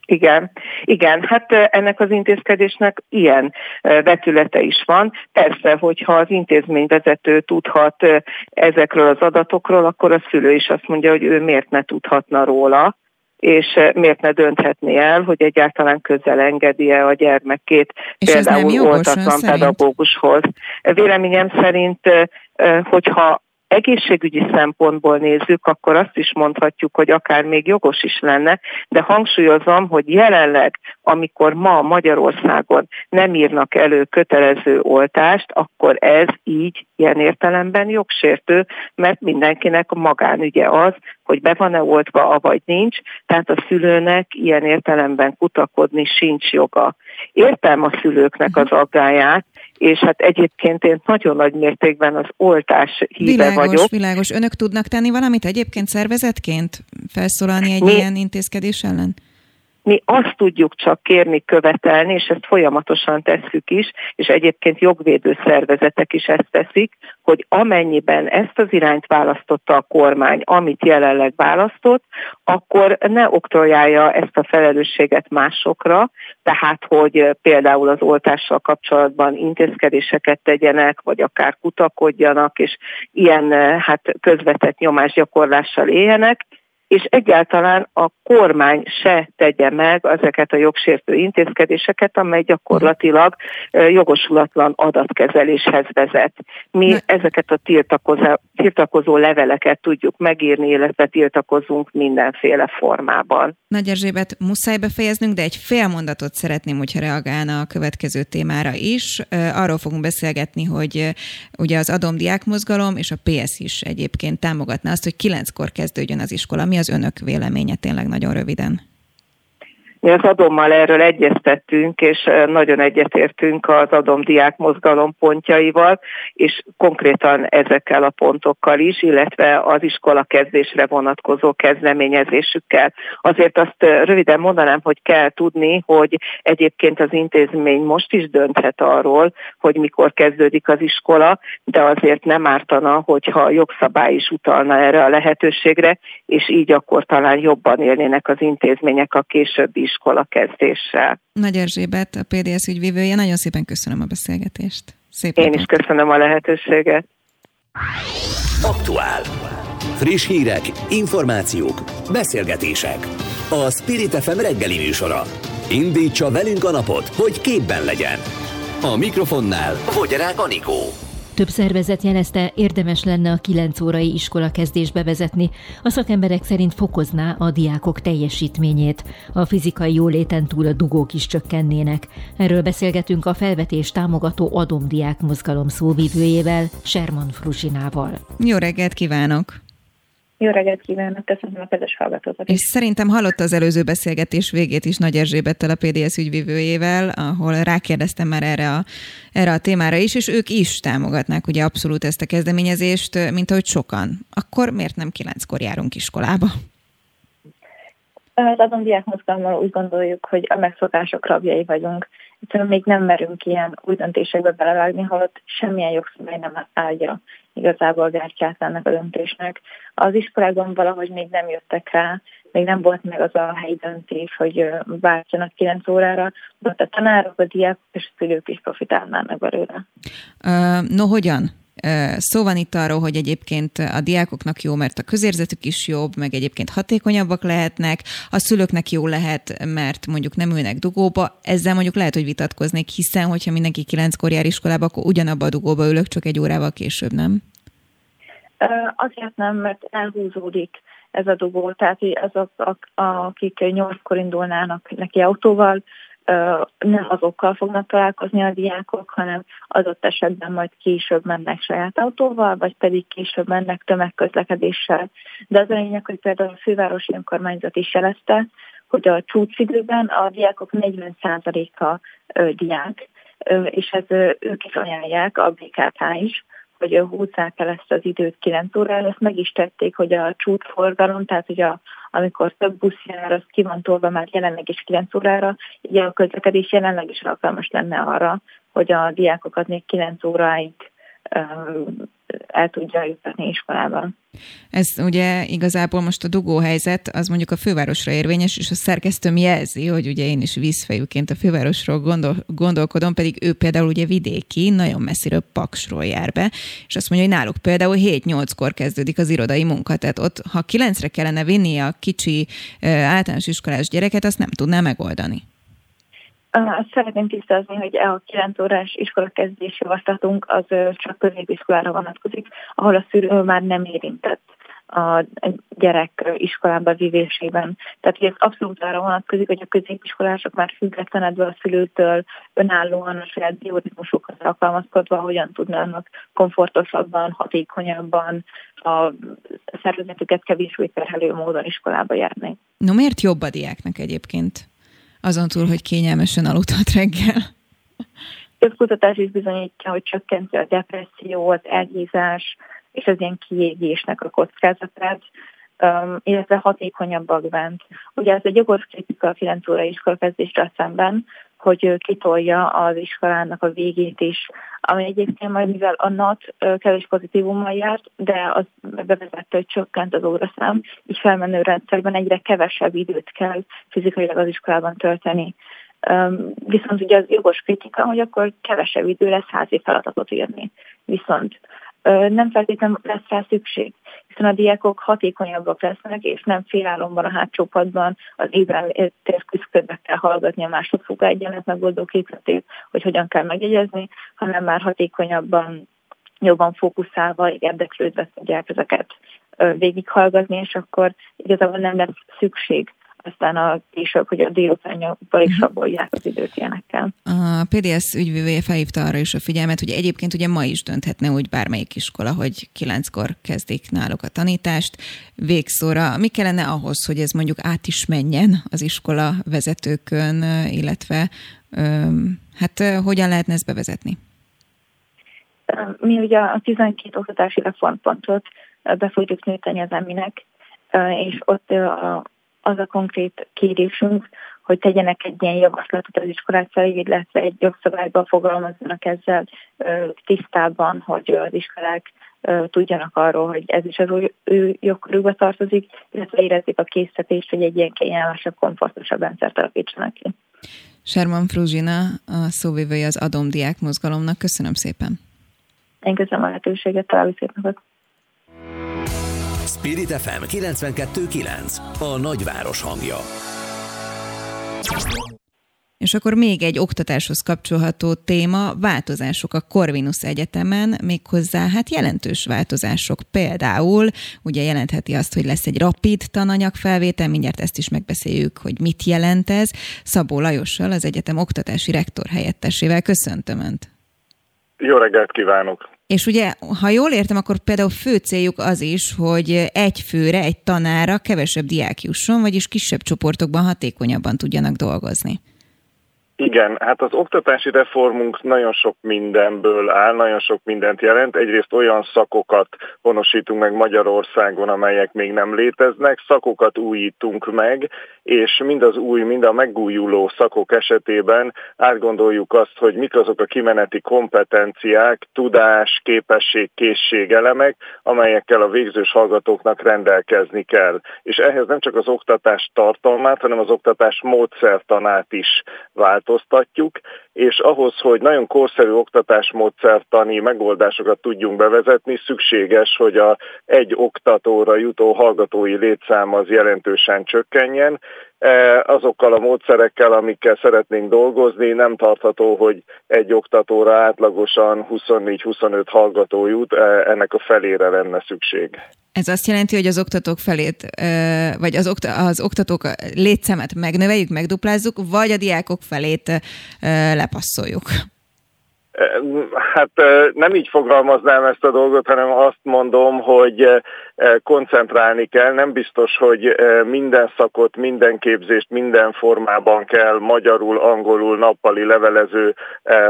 Igen, igen, hát ennek az intézkedésnek ilyen vetülete is van. Persze, hogyha az intézményvezető tudhat ezekről az adatokról, akkor a szülő is azt mondja, hogy ő miért ne tudhatna róla és eh, miért ne dönthetné el, hogy egyáltalán közel engedi-e a gyermekét és például oltatlan pedagógushoz. Véleményem szerint, eh, eh, hogyha egészségügyi szempontból nézzük, akkor azt is mondhatjuk, hogy akár még jogos is lenne, de hangsúlyozom, hogy jelenleg, amikor ma Magyarországon nem írnak elő kötelező oltást, akkor ez így ilyen értelemben jogsértő, mert mindenkinek a magánügye az, hogy be van-e oltva, avagy nincs, tehát a szülőnek ilyen értelemben kutakodni sincs joga. Értem a szülőknek az aggáját, és hát egyébként én nagyon nagy mértékben az oltás híve világos, vagyok. Világos, Önök tudnak tenni valamit egyébként szervezetként felszólalni egy Mi? ilyen intézkedés ellen? Mi azt tudjuk csak kérni, követelni, és ezt folyamatosan tesszük is, és egyébként jogvédő szervezetek is ezt teszik, hogy amennyiben ezt az irányt választotta a kormány, amit jelenleg választott, akkor ne oktrojálja ezt a felelősséget másokra, tehát hogy például az oltással kapcsolatban intézkedéseket tegyenek, vagy akár kutakodjanak, és ilyen hát közvetett nyomásgyakorlással éljenek, és egyáltalán a kormány se tegye meg ezeket a jogsértő intézkedéseket, amely gyakorlatilag jogosulatlan adatkezeléshez vezet. Mi ezeket a tiltakozó, tiltakozó leveleket tudjuk megírni, illetve tiltakozunk mindenféle formában. Nagy Erzsébet, muszáj befejeznünk, de egy fél mondatot szeretném, hogyha reagálna a következő témára is. Arról fogunk beszélgetni, hogy ugye az Adomdiák mozgalom és a PS is egyébként támogatná azt, hogy kilenckor kezdődjön az iskola. Mi az önök véleménye tényleg nagyon röviden? Mi az adommal erről egyeztettünk, és nagyon egyetértünk az adomdiák mozgalom pontjaival, és konkrétan ezekkel a pontokkal is, illetve az iskola kezdésre vonatkozó kezdeményezésükkel. Azért azt röviden mondanám, hogy kell tudni, hogy egyébként az intézmény most is dönthet arról, hogy mikor kezdődik az iskola, de azért nem ártana, hogyha a jogszabály is utalna erre a lehetőségre, és így akkor talán jobban élnének az intézmények a későbbi iskola kezdéssel. Nagy Erzsébet, a PDS ügyvívője, nagyon szépen köszönöm a beszélgetést. Szép Én is köszönöm a lehetőséget. Aktuál. Friss hírek, információk, beszélgetések. A Spirit FM reggeli műsora. Indítsa velünk a napot, hogy képben legyen. A mikrofonnál Vogyarák Anikó. Több szervezet jelezte, érdemes lenne a 9 órai iskola kezdésbe vezetni. A szakemberek szerint fokozná a diákok teljesítményét. A fizikai jóléten túl a dugók is csökkennének. Erről beszélgetünk a felvetés támogató adomdiák mozgalom szóvívőjével, Sherman Fruzsinával. Jó reggelt kívánok! Jó reggelt kívánok, köszönöm a kedves hallgatókat. És szerintem hallotta az előző beszélgetés végét is Nagy Erzsébettel, a PDS ügyvívőjével, ahol rákérdeztem már erre a, erre a témára is, és ők is támogatnák ugye abszolút ezt a kezdeményezést, mint ahogy sokan. Akkor miért nem kilenckor járunk iskolába? Az azon diákmozgalommal úgy gondoljuk, hogy a megszokások rabjai vagyunk. Egyszerűen még nem merünk ilyen új döntésekbe belevágni, holott semmilyen jogszabály nem állja igazából gártyát ennek a döntésnek. Az iskolákban valahogy még nem jöttek rá, még nem volt meg az a helyi döntés, hogy váltsanak 9 órára, de a tanárok, a diákok és a szülők is profitálnának belőle. Uh, no, hogyan? Szó van itt arról, hogy egyébként a diákoknak jó, mert a közérzetük is jobb, meg egyébként hatékonyabbak lehetnek, a szülőknek jó lehet, mert mondjuk nem ülnek dugóba. Ezzel mondjuk lehet, hogy vitatkoznék, hiszen hogyha mindenki kilenckor jár iskolába, akkor ugyanabba a dugóba ülök, csak egy órával később, nem? Azért nem, mert elhúzódik ez a dugó, tehát azok, akik nyolckor indulnának neki autóval, nem azokkal fognak találkozni a diákok, hanem adott esetben majd később mennek saját autóval, vagy pedig később mennek tömegközlekedéssel. De az a lényeg, hogy például a fővárosi önkormányzat is jelezte, hogy a csúcsidőben a diákok 40%-a diák, és ez ők is ajánlják, a BKK is, hogy húzzák el ezt az időt 9 órára, ezt meg is tették, hogy a csúcsforgalom, tehát hogy a, amikor több busz jár, az ki van tolva már jelenleg is 9 órára, így a közlekedés jelenleg is alkalmas lenne arra, hogy a diákokat még 9 óráig el tudja jutatni iskolában. Ez ugye igazából most a dugó az mondjuk a fővárosra érvényes, és a szerkesztőm jelzi, hogy ugye én is vízfejűként a fővárosról gondol, gondolkodom, pedig ő például ugye vidéki, nagyon messziről Paksról jár be, és azt mondja, hogy náluk például 7-8-kor kezdődik az irodai munka, tehát ott, ha 9-re kellene vinni a kicsi általános iskolás gyereket, azt nem tudná megoldani. Azt szeretném tisztázni, hogy a 9 órás iskolakezdési javaslatunk az csak középiskolára vonatkozik, ahol a szülő már nem érintett a gyerek iskolába vívésében. Tehát ez abszolút arra vonatkozik, hogy a középiskolások már függetlenedve a szülőtől önállóan a saját bioritmusukhoz alkalmazkodva hogyan tudnának komfortosabban, hatékonyabban a szervezetüket kevésbé terhelő módon iskolába járni. No miért jobb a diáknak egyébként? Azon túl, hogy kényelmesen aludhat reggel. Több kutatás is bizonyítja, hogy csökkenti a depressziót, elhízás és az ilyen kiégésnek a kockázatát, illetve hatékonyabbak bent. Ugye ez egy jogos kritika a 9 óra iskolakezdésre szemben, hogy kitolja az iskolának a végét is, ami egyébként majd, mivel a NAT kevés pozitívummal járt, de az bevezette, hogy csökkent az óraszám, így felmenő rendszerben egyre kevesebb időt kell fizikailag az iskolában tölteni. Viszont ugye az jogos kritika, hogy akkor kevesebb idő lesz házi feladatot írni. Viszont nem feltétlenül lesz rá szükség, hiszen a diákok hatékonyabbak lesznek, és nem félálomban a hátsó padban az ébren küzdködve kell hallgatni a másodfokú egyenlet megoldó képletét, hogy hogyan kell megjegyezni, hanem már hatékonyabban, jobban fókuszálva, érdeklődve tudják ezeket végighallgatni, és akkor igazából nem lesz szükség aztán a később, hogy a délutánjukban is rabolják az időt ilyenekkel. A PDS ügyvője felhívta arra is a figyelmet, hogy egyébként ugye ma is dönthetne úgy bármelyik iskola, hogy kilenckor kezdik náluk a tanítást végszóra. Mi kellene ahhoz, hogy ez mondjuk át is menjen az iskola vezetőkön, illetve hát hogyan lehetne ezt bevezetni? Mi ugye a 12 oktatási reformpontot be fogjuk nyújtani az eminek, és ott a az a konkrét kérésünk, hogy tegyenek egy ilyen javaslatot az iskolák felé, illetve egy jogszabályban fogalmazzanak ezzel tisztában, hogy az iskolák tudjanak arról, hogy ez is az ő, ő jogkörükbe tartozik, illetve érezzék a készítést, hogy egy ilyen kényelmesebb, komfortosabb rendszert alakítsanak ki. Sherman Fruzsina, a szóvivője az Adomdiák mozgalomnak. Köszönöm szépen. Én köszönöm a lehetőséget, további szép napot. Spirit FM 92.9 a nagyváros hangja. És akkor még egy oktatáshoz kapcsolható téma, változások a Corvinus Egyetemen, méghozzá hát jelentős változások. Például ugye jelentheti azt, hogy lesz egy rapid tananyagfelvétel, mindjárt ezt is megbeszéljük, hogy mit jelent ez. Szabó Lajossal, az egyetem oktatási rektor helyettesével köszöntöm Önt. Jó reggelt kívánok! És ugye, ha jól értem, akkor például fő céljuk az is, hogy egy főre, egy tanára kevesebb diák jusson, vagyis kisebb csoportokban hatékonyabban tudjanak dolgozni. Igen, hát az oktatási reformunk nagyon sok mindenből áll, nagyon sok mindent jelent. Egyrészt olyan szakokat honosítunk meg Magyarországon, amelyek még nem léteznek, szakokat újítunk meg, és mind az új, mind a megújuló szakok esetében átgondoljuk azt, hogy mik azok a kimeneti kompetenciák, tudás, képesség, készség elemek, amelyekkel a végzős hallgatóknak rendelkezni kell. És ehhez nem csak az oktatás tartalmát, hanem az oktatás módszertanát is változtatjuk, és ahhoz, hogy nagyon korszerű oktatásmódszertani megoldásokat tudjunk bevezetni, szükséges, hogy a egy oktatóra jutó hallgatói létszám az jelentősen csökkenjen, azokkal a módszerekkel, amikkel szeretnénk dolgozni, nem tartható, hogy egy oktatóra átlagosan 24-25 hallgató jut, e, ennek a felére lenne szükség. Ez azt jelenti, hogy az oktatók felét, e, vagy az, az oktatók létszámát megnöveljük, megduplázzuk, vagy a diákok felét lepasszoljuk? Hát nem így fogalmaznám ezt a dolgot, hanem azt mondom, hogy koncentrálni kell. Nem biztos, hogy minden szakot, minden képzést, minden formában kell magyarul, angolul, nappali levelező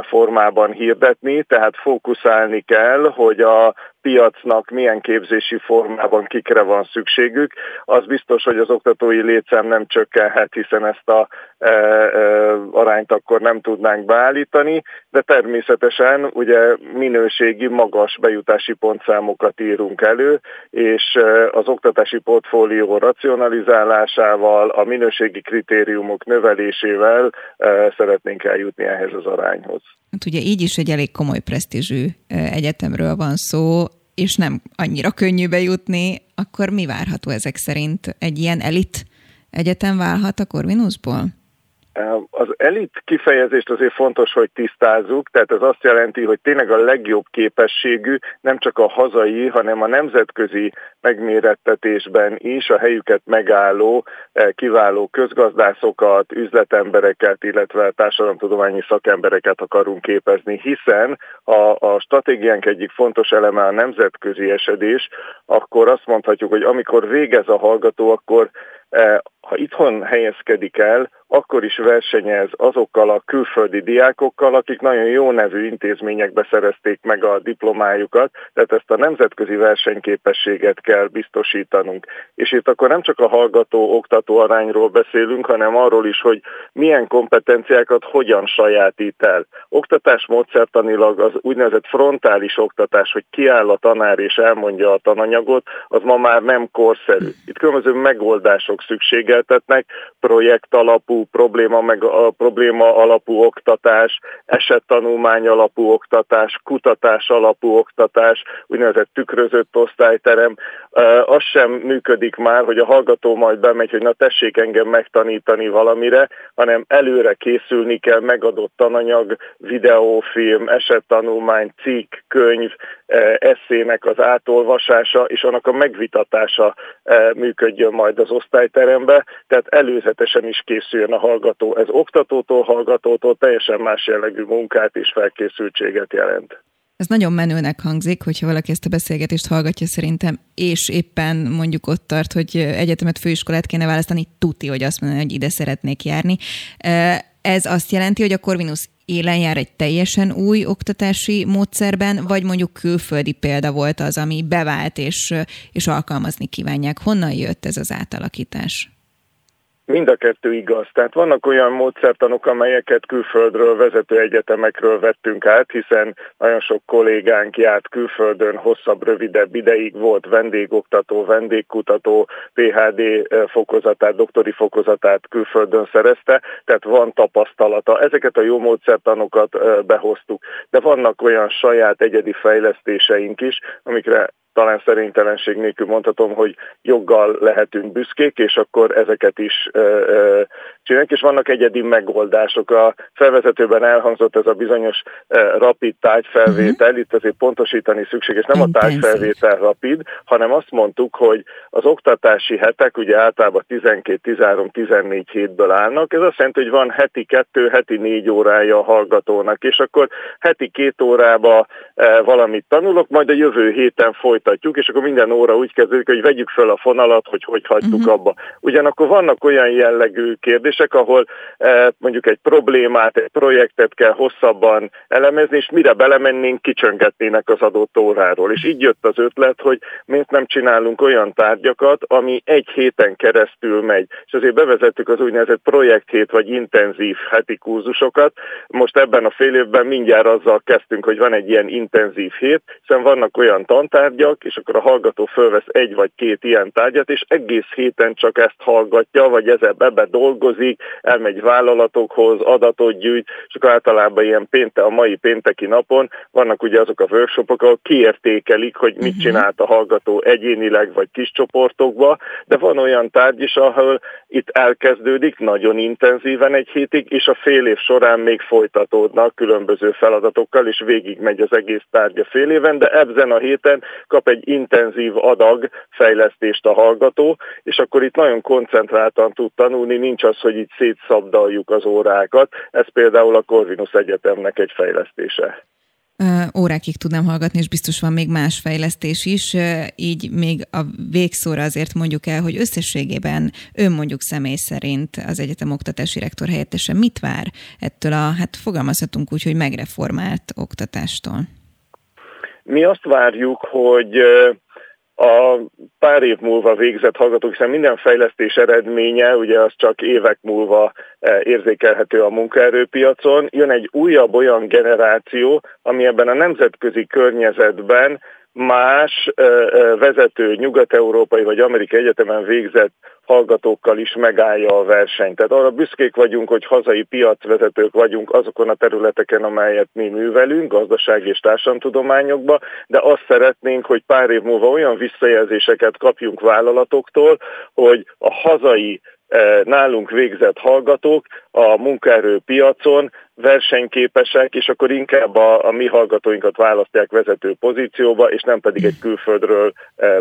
formában hirdetni, tehát fókuszálni kell, hogy a piacnak milyen képzési formában kikre van szükségük. Az biztos, hogy az oktatói létszám nem csökkenhet, hiszen ezt a e, e, arányt akkor nem tudnánk beállítani, de természetesen ugye minőségi, magas bejutási pontszámokat írunk elő, és e, az oktatási portfólió racionalizálásával, a minőségi kritériumok növelésével szeretnénk eljutni ehhez az arányhoz. Hát ugye így is egy elég komoly presztízsű egyetemről van szó, és nem annyira könnyű bejutni, akkor mi várható ezek szerint? Egy ilyen elit egyetem válhat a Corvinusból? Az elit kifejezést azért fontos, hogy tisztázzuk, tehát ez azt jelenti, hogy tényleg a legjobb képességű, nem csak a hazai, hanem a nemzetközi megmérettetésben is a helyüket megálló, eh, kiváló közgazdászokat, üzletembereket, illetve társadalomtudományi szakembereket akarunk képezni, hiszen ha a stratégiánk egyik fontos eleme a nemzetközi esedés, akkor azt mondhatjuk, hogy amikor végez a hallgató, akkor ha itthon helyezkedik el, akkor is versenyez azokkal a külföldi diákokkal, akik nagyon jó nevű intézményekbe szerezték meg a diplomájukat, tehát ezt a nemzetközi versenyképességet kell biztosítanunk. És itt akkor nem csak a hallgató-oktató arányról beszélünk, hanem arról is, hogy milyen kompetenciákat hogyan sajátít el. Oktatás módszertanilag az úgynevezett frontális oktatás, hogy kiáll a tanár és elmondja a tananyagot, az ma már nem korszerű. Itt különböző megoldások szükségeltetnek, projekt alapú, probléma, meg a probléma alapú oktatás, esettanulmány alapú oktatás, kutatás alapú oktatás, úgynevezett tükrözött osztályterem, az sem működik már, hogy a hallgató majd bemegy, hogy na tessék engem megtanítani valamire, hanem előre készülni kell megadott tananyag, videófilm, esettanulmány, cikk, könyv, eszének az átolvasása és annak a megvitatása működjön majd az osztályterembe, tehát előzetesen is készüljön a hallgató. Ez oktatótól, hallgatótól teljesen más jellegű munkát és felkészültséget jelent. Ez nagyon menőnek hangzik, hogyha valaki ezt a beszélgetést hallgatja szerintem, és éppen mondjuk ott tart, hogy egyetemet, főiskolát kéne választani, tuti, hogy azt mondani, hogy ide szeretnék járni. Ez azt jelenti, hogy a Corvinus élen jár egy teljesen új oktatási módszerben, vagy mondjuk külföldi példa volt az, ami bevált és, és alkalmazni kívánják. Honnan jött ez az átalakítás? Mind a kettő igaz. Tehát vannak olyan módszertanok, amelyeket külföldről, vezető egyetemekről vettünk át, hiszen nagyon sok kollégánk járt külföldön, hosszabb, rövidebb ideig volt vendégoktató, vendégkutató, PHD fokozatát, doktori fokozatát külföldön szerezte, tehát van tapasztalata. Ezeket a jó módszertanokat behoztuk. De vannak olyan saját egyedi fejlesztéseink is, amikre talán szerénytelenség nélkül mondhatom, hogy joggal lehetünk büszkék, és akkor ezeket is csinálunk, és vannak egyedi megoldások. A felvezetőben elhangzott ez a bizonyos rapid tájfelvétel, uh-huh. itt azért pontosítani szükséges, nem a tájfelvétel rapid, hanem azt mondtuk, hogy az oktatási hetek ugye általában 12, 13, 14 hétből állnak, ez azt jelenti, hogy van heti kettő, heti négy órája a hallgatónak, és akkor heti két órába valamit tanulok, majd a jövő héten folyt folytatjuk, és akkor minden óra úgy kezdődik, hogy vegyük föl a fonalat, hogy hogy hagytuk uh-huh. abba. Ugyanakkor vannak olyan jellegű kérdések, ahol eh, mondjuk egy problémát, egy projektet kell hosszabban elemezni, és mire belemennénk, kicsöngetnének az adott óráról. És így jött az ötlet, hogy miért nem csinálunk olyan tárgyakat, ami egy héten keresztül megy. És azért bevezettük az úgynevezett projekthét vagy intenzív heti kurzusokat. Most ebben a fél évben mindjárt azzal kezdtünk, hogy van egy ilyen intenzív hét, hiszen vannak olyan tantárgyak, tárgyak, és akkor a hallgató fölvesz egy vagy két ilyen tárgyat, és egész héten csak ezt hallgatja, vagy ezzel ebbe dolgozik, elmegy vállalatokhoz, adatot gyűjt, és akkor általában ilyen pénte, a mai pénteki napon vannak ugye azok a workshopok, ahol kiértékelik, hogy mit mhm. csinált a hallgató egyénileg vagy kis csoportokba, de van olyan tárgy is, ahol itt elkezdődik nagyon intenzíven egy hétig, és a fél év során még folytatódnak különböző feladatokkal, és végigmegy az egész tárgya fél éven, de ebben a héten kap kap egy intenzív adag fejlesztést a hallgató, és akkor itt nagyon koncentráltan tud tanulni, nincs az, hogy itt szétszabdaljuk az órákat. Ez például a Corvinus Egyetemnek egy fejlesztése órákig tudnám hallgatni, és biztos van még más fejlesztés is, így még a végszóra azért mondjuk el, hogy összességében ön mondjuk személy szerint az egyetem oktatási rektor helyettese mit vár ettől a, hát fogalmazhatunk úgy, hogy megreformált oktatástól? Mi azt várjuk, hogy a pár év múlva végzett hallgatók, hiszen minden fejlesztés eredménye, ugye az csak évek múlva érzékelhető a munkaerőpiacon, jön egy újabb olyan generáció, ami ebben a nemzetközi környezetben más vezető nyugat-európai vagy amerikai egyetemen végzett hallgatókkal is megállja a versenyt. Tehát arra büszkék vagyunk, hogy hazai piacvezetők vagyunk azokon a területeken, amelyet mi művelünk, gazdasági és társadalomtudományokba, de azt szeretnénk, hogy pár év múlva olyan visszajelzéseket kapjunk vállalatoktól, hogy a hazai nálunk végzett hallgatók a munkaerőpiacon versenyképesek, és akkor inkább a, a mi hallgatóinkat választják vezető pozícióba, és nem pedig egy külföldről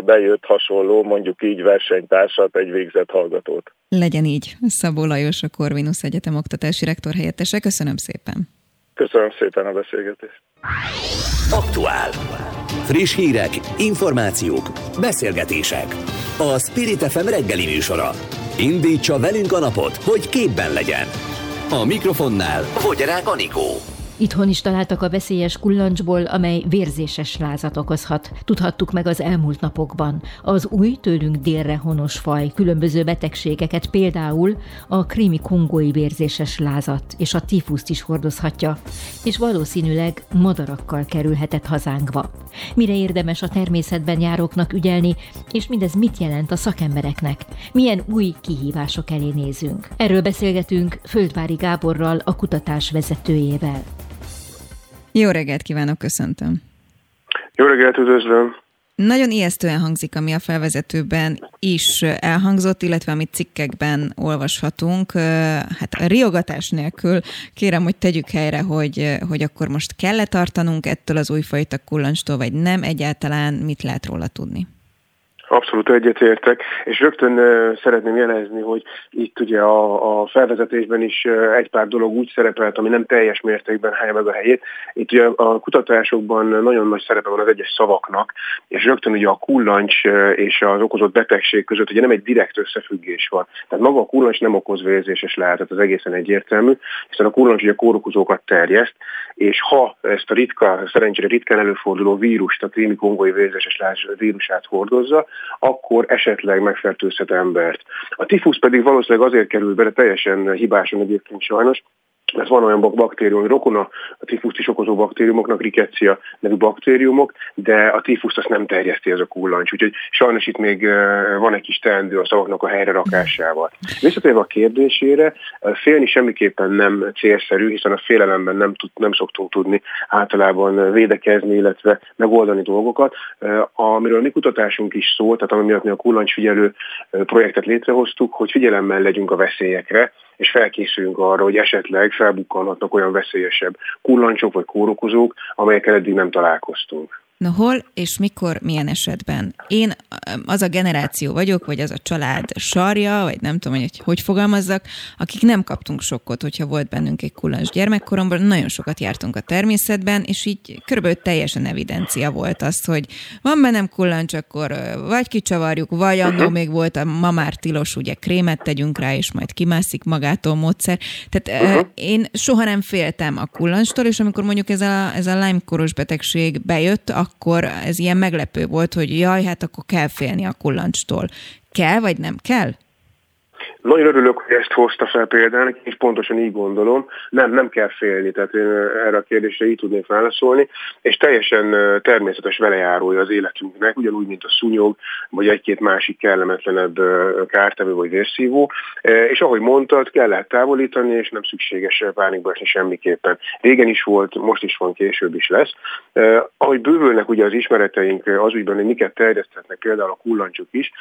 bejött hasonló, mondjuk így versenytársat, egy végzett hallgatót. Legyen így. Szabó Lajos, a Corvinus Egyetem oktatási rektor helyettese. Köszönöm szépen. Köszönöm szépen a beszélgetést. Aktuál. Friss hírek, információk, beszélgetések. A Spirit FM reggeli műsora. Indítsa velünk a napot, hogy képben legyen. A mikrofonnál Fogyarák Anikó. Itthon is találtak a veszélyes kullancsból, amely vérzéses lázat okozhat. Tudhattuk meg az elmúlt napokban. Az új tőlünk délre honos faj különböző betegségeket, például a krími kongói vérzéses lázat és a tifuszt is hordozhatja, és valószínűleg madarakkal kerülhetett hazánkba. Mire érdemes a természetben járóknak ügyelni, és mindez mit jelent a szakembereknek? Milyen új kihívások elé nézünk? Erről beszélgetünk Földvári Gáborral, a kutatás vezetőjével. Jó reggelt kívánok, köszöntöm. Jó reggelt, üdvözlöm. Nagyon ijesztően hangzik, ami a felvezetőben is elhangzott, illetve amit cikkekben olvashatunk. Hát a riogatás nélkül kérem, hogy tegyük helyre, hogy, hogy akkor most kell-e tartanunk ettől az újfajta kullancstól, vagy nem egyáltalán, mit lehet róla tudni? Abszolút egyetértek, és rögtön szeretném jelezni, hogy itt ugye a, a felvezetésben is egy pár dolog úgy szerepelt, ami nem teljes mértékben helye meg a helyét. Itt ugye a kutatásokban nagyon nagy szerepe van az egyes szavaknak, és rögtön ugye a kullancs és az okozott betegség között ugye nem egy direkt összefüggés van. Tehát maga a kullancs nem okoz vérzéses lehetet, az egészen egyértelmű, hiszen a kullancs ugye kórokozókat terjeszt, és ha ezt a ritka, szerencsére ritkán előforduló vírust, a krími kongói vérzéses vírusát hordozza, akkor esetleg megfertőzhet embert. A tifusz pedig valószínűleg azért kerül bele teljesen hibásan egyébként sajnos, ez van olyan baktérium, hogy rokona a tifuszt is okozó baktériumoknak, rikecia nevű baktériumok, de a tifuszt azt nem terjeszti ez a kullancs. Úgyhogy sajnos itt még van egy kis teendő a szavaknak a helyre rakásával. Visszatérve a kérdésére, félni semmiképpen nem célszerű, hiszen a félelemben nem, tud, nem szoktunk tudni általában védekezni, illetve megoldani dolgokat. Amiről mi kutatásunk is szól, tehát ami miatt mi a kullancsfigyelő projektet létrehoztuk, hogy figyelemmel legyünk a veszélyekre, és felkészüljünk arra, hogy esetleg felbukkanhatnak olyan veszélyesebb kullancsok vagy kórokozók, amelyekkel eddig nem találkoztunk. Na hol és mikor, milyen esetben? Én az a generáció vagyok, vagy az a család sarja, vagy nem tudom, hogy hogy fogalmazzak, akik nem kaptunk sokkot, hogyha volt bennünk egy kullancs gyermekkoromban, nagyon sokat jártunk a természetben, és így körülbelül teljesen evidencia volt az, hogy van bennem kullancs, akkor vagy kicsavarjuk, vagy annó uh-huh. még volt a ma már tilos, ugye krémet tegyünk rá, és majd kimászik magától módszer. Tehát uh-huh. én soha nem féltem a kullancstól, és amikor mondjuk ez a, ez a Lyme-koros betegség bejött, akkor ez ilyen meglepő volt, hogy jaj, hát akkor kell félni a kullancstól. Kell, vagy nem kell? Nagyon örülök, hogy ezt hozta fel például, és pontosan így gondolom. Nem, nem kell félni, tehát én erre a kérdésre így tudnék válaszolni, és teljesen természetes velejárója az életünknek, ugyanúgy, mint a szúnyog, vagy egy-két másik kellemetlenebb kártevő vagy vérszívó, és ahogy mondtad, kell lehet távolítani, és nem szükséges pánikba esni semmiképpen. Régen is volt, most is van, később is lesz. Ahogy bővülnek ugye az ismereteink az ügyben, hogy miket terjeszthetnek például a kullancsok is,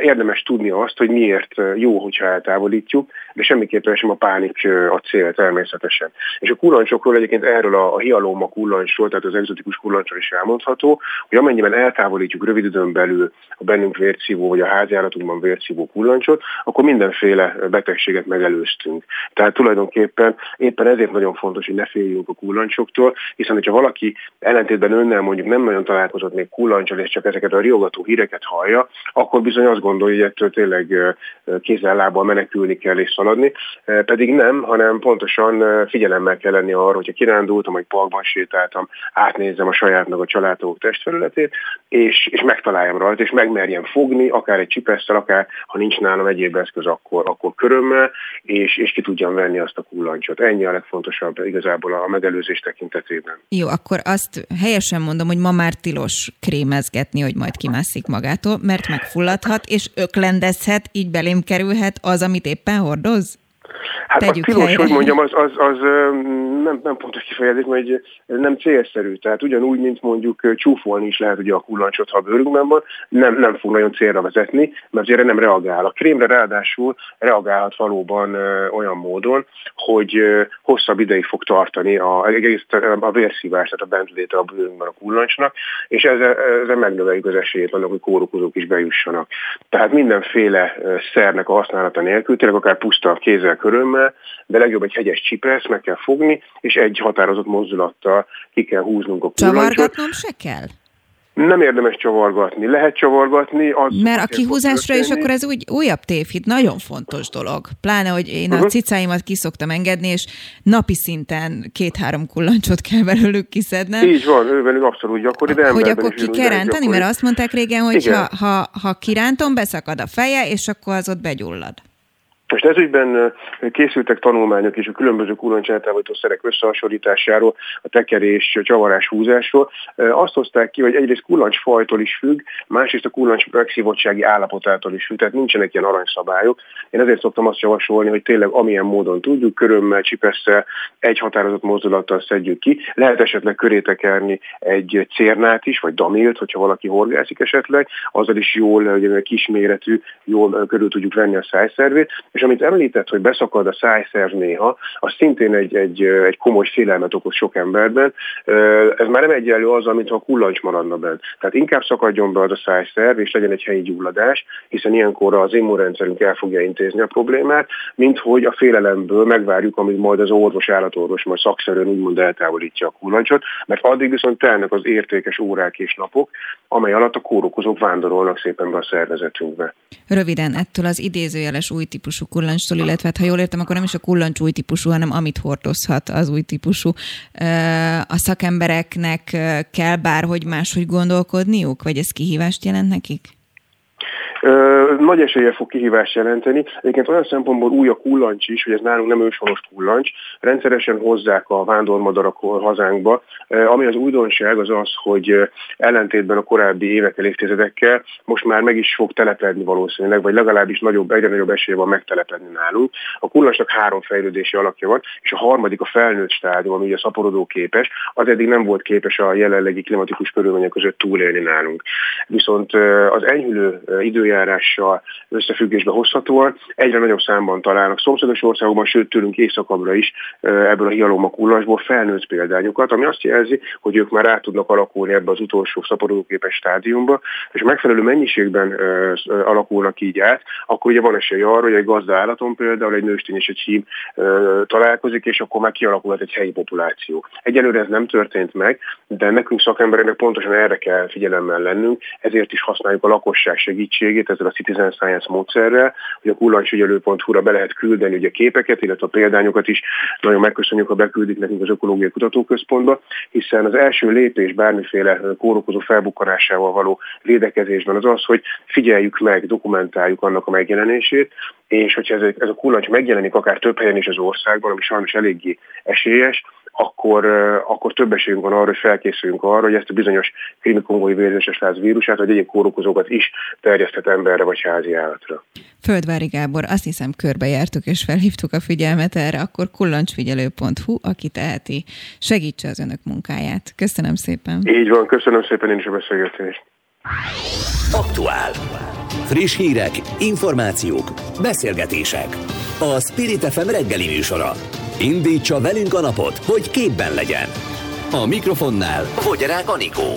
érdemes tudni azt, hogy miért jó hogyha eltávolítjuk, de semmiképpen sem a pánik a cél természetesen. És a kullancsokról egyébként erről a, a hialóma kullancsról, tehát az egzotikus kullancsról is elmondható, hogy amennyiben eltávolítjuk rövid időn belül a bennünk vércívó vagy a háziállatunkban vércívó kullancsot, akkor mindenféle betegséget megelőztünk. Tehát tulajdonképpen éppen ezért nagyon fontos, hogy ne féljünk a kullancsoktól, hiszen hogyha valaki ellentétben önnel mondjuk nem nagyon találkozott még kullancsal, és csak ezeket a riogató híreket hallja, akkor bizony azt gondolja, hogy ettől tényleg kézzel lábbal menekülni kell és szaladni, e, pedig nem, hanem pontosan e, figyelemmel kell lenni arra, hogyha kirándultam, vagy parkban sétáltam, átnézem a sajátnak a családok testfelületét, és, és megtaláljam rajta, és megmerjem fogni, akár egy csipesszel, akár ha nincs nálam egyéb eszköz, akkor, akkor körömmel, és, és ki tudjam venni azt a kullancsot. Ennyi a legfontosabb igazából a megelőzés tekintetében. Jó, akkor azt helyesen mondom, hogy ma már tilos krémezgetni, hogy majd kimászik magától, mert megfulladhat, és öklendezhet, így belém kerülhet, lehet az, amit éppen hordoz? Hát Tegyük a tilos, helyre. hogy mondjam, az, az, az nem, nem pontos kifejezés, mert nem célszerű. Tehát ugyanúgy, mint mondjuk csúfolni is lehet ugye a kullancsot, ha a bőrünkben van, nem, nem fog nagyon célra vezetni, mert azért nem reagál. A krémre ráadásul reagálhat valóban olyan módon, hogy hosszabb ideig fog tartani a, egész, a vérszívás, tehát a bentléte a bőrünkben a kullancsnak, és ezzel, ezzel megnöveljük az esélyét annak, hogy kórokozók is bejussanak. Tehát mindenféle szernek a használata nélkül, tényleg akár puszta kézzel körömmel, de legjobb egy hegyes csipesz, meg kell fogni, és egy határozott mozdulattal ki kell húznunk a kullancsot. Csavargatnom se kell? Nem érdemes csavargatni. Lehet csavargatni. Az Mert a kihúzásra is akkor ez úgy újabb tévhit, nagyon fontos dolog. Pláne, hogy én uh-huh. a cicáimat kiszoktam engedni, és napi szinten két-három kullancsot kell belőlük kiszednem. Így van, ővelük abszolút gyakori, de Hogy akkor ki kell rántani, mert azt mondták régen, hogy ha, ha, ha kirántom, beszakad a feje, és akkor az ott begyullad. Most ezügyben készültek tanulmányok is a különböző kullancsáltalávító szerek összehasonlításáról, a tekerés, csavarás, húzásról. Azt hozták ki, hogy egyrészt kullancsfajtól is függ, másrészt a kullancs megszívottsági állapotától is függ, tehát nincsenek ilyen aranyszabályok. Én ezért szoktam azt javasolni, hogy tényleg amilyen módon tudjuk, körömmel, csipesszel, egy határozott mozdulattal szedjük ki. Lehet esetleg köré tekerni egy cérnát is, vagy damilt, hogyha valaki horgászik esetleg, azzal is jól, ugye, kisméretű, jól körül tudjuk venni a szájszervét, és amit említett, hogy beszakad a szájszerv néha, az szintén egy, egy, egy komoly félelmet okoz sok emberben. Ez már nem egyenlő az, mint ha kullancs maradna bent. Tehát inkább szakadjon be az a szájszerv, és legyen egy helyi gyulladás, hiszen ilyenkor az immunrendszerünk el fogja intézni a problémát, mint hogy a félelemből megvárjuk, amíg majd az orvos, állatorvos majd szakszerűen úgymond eltávolítja a kullancsot, mert addig viszont telnek az értékes órák és napok, amely alatt a kórokozók vándorolnak szépen be a szervezetünkbe. Röviden, ettől az idézőjeles új típusú kullancsról, illetve hát, ha jól értem, akkor nem is a kullancs új típusú, hanem amit hordozhat az új típusú. A szakembereknek kell bárhogy máshogy gondolkodniuk, vagy ez kihívást jelent nekik? Nagy esélye fog kihívást jelenteni. Egyébként olyan szempontból új a kullancs is, hogy ez nálunk nem őshonos kullancs. Rendszeresen hozzák a vándormadarak hazánkba. Ami az újdonság az az, hogy ellentétben a korábbi évekkel, évtizedekkel most már meg is fog telepedni valószínűleg, vagy legalábbis nagyobb, egyre nagyobb esélye van megtelepedni nálunk. A kullancsnak három fejlődési alakja van, és a harmadik a felnőtt stádium, ami a szaporodó képes, az eddig nem volt képes a jelenlegi klimatikus körülmények között túlélni nálunk. Viszont az enyhülő időjárás időjárással összefüggésbe hozhatóan egyre nagyobb számban találnak szomszédos országokban, sőt tőlünk északabbra is ebből a hialoma kullasból felnőtt példányokat, ami azt jelzi, hogy ők már át tudnak alakulni ebbe az utolsó szaporodóképes stádiumba, és megfelelő mennyiségben alakulnak így át, akkor ugye van esély arra, hogy egy gazda állaton például egy nőstény és egy hím találkozik, és akkor már kialakulhat egy helyi populáció. Egyelőre ez nem történt meg, de nekünk szakembereknek pontosan erre kell figyelemmel lennünk, ezért is használjuk a lakosság segítségét, segít ezzel a Citizen Science módszerrel, hogy a kullancsügyelő.hu-ra be lehet küldeni ugye képeket, illetve a példányokat is. Nagyon megköszönjük, ha beküldik nekünk az Ökológiai Kutatóközpontba, hiszen az első lépés bármiféle kórokozó felbukkanásával való védekezésben az az, hogy figyeljük meg, dokumentáljuk annak a megjelenését, és hogyha ez, a kullancs megjelenik akár több helyen is az országban, ami sajnos eléggé esélyes, akkor, akkor több esélyünk van arra, hogy felkészüljünk arra, hogy ezt a bizonyos krimikongói vérzéses láz vírusát, vagy egyéb kórokozókat is terjeszthet emberre vagy házi állatra. Földvári Gábor, azt hiszem körbejártuk és felhívtuk a figyelmet erre, akkor kullancsfigyelő.hu, aki teheti, segítse az önök munkáját. Köszönöm szépen. Így van, köszönöm szépen én is a beszélgetést. Aktuál. Friss hírek, információk, beszélgetések. A Spirit FM reggeli műsora Indítsa velünk a napot, hogy képben legyen. A mikrofonnál Fogyarák Anikó.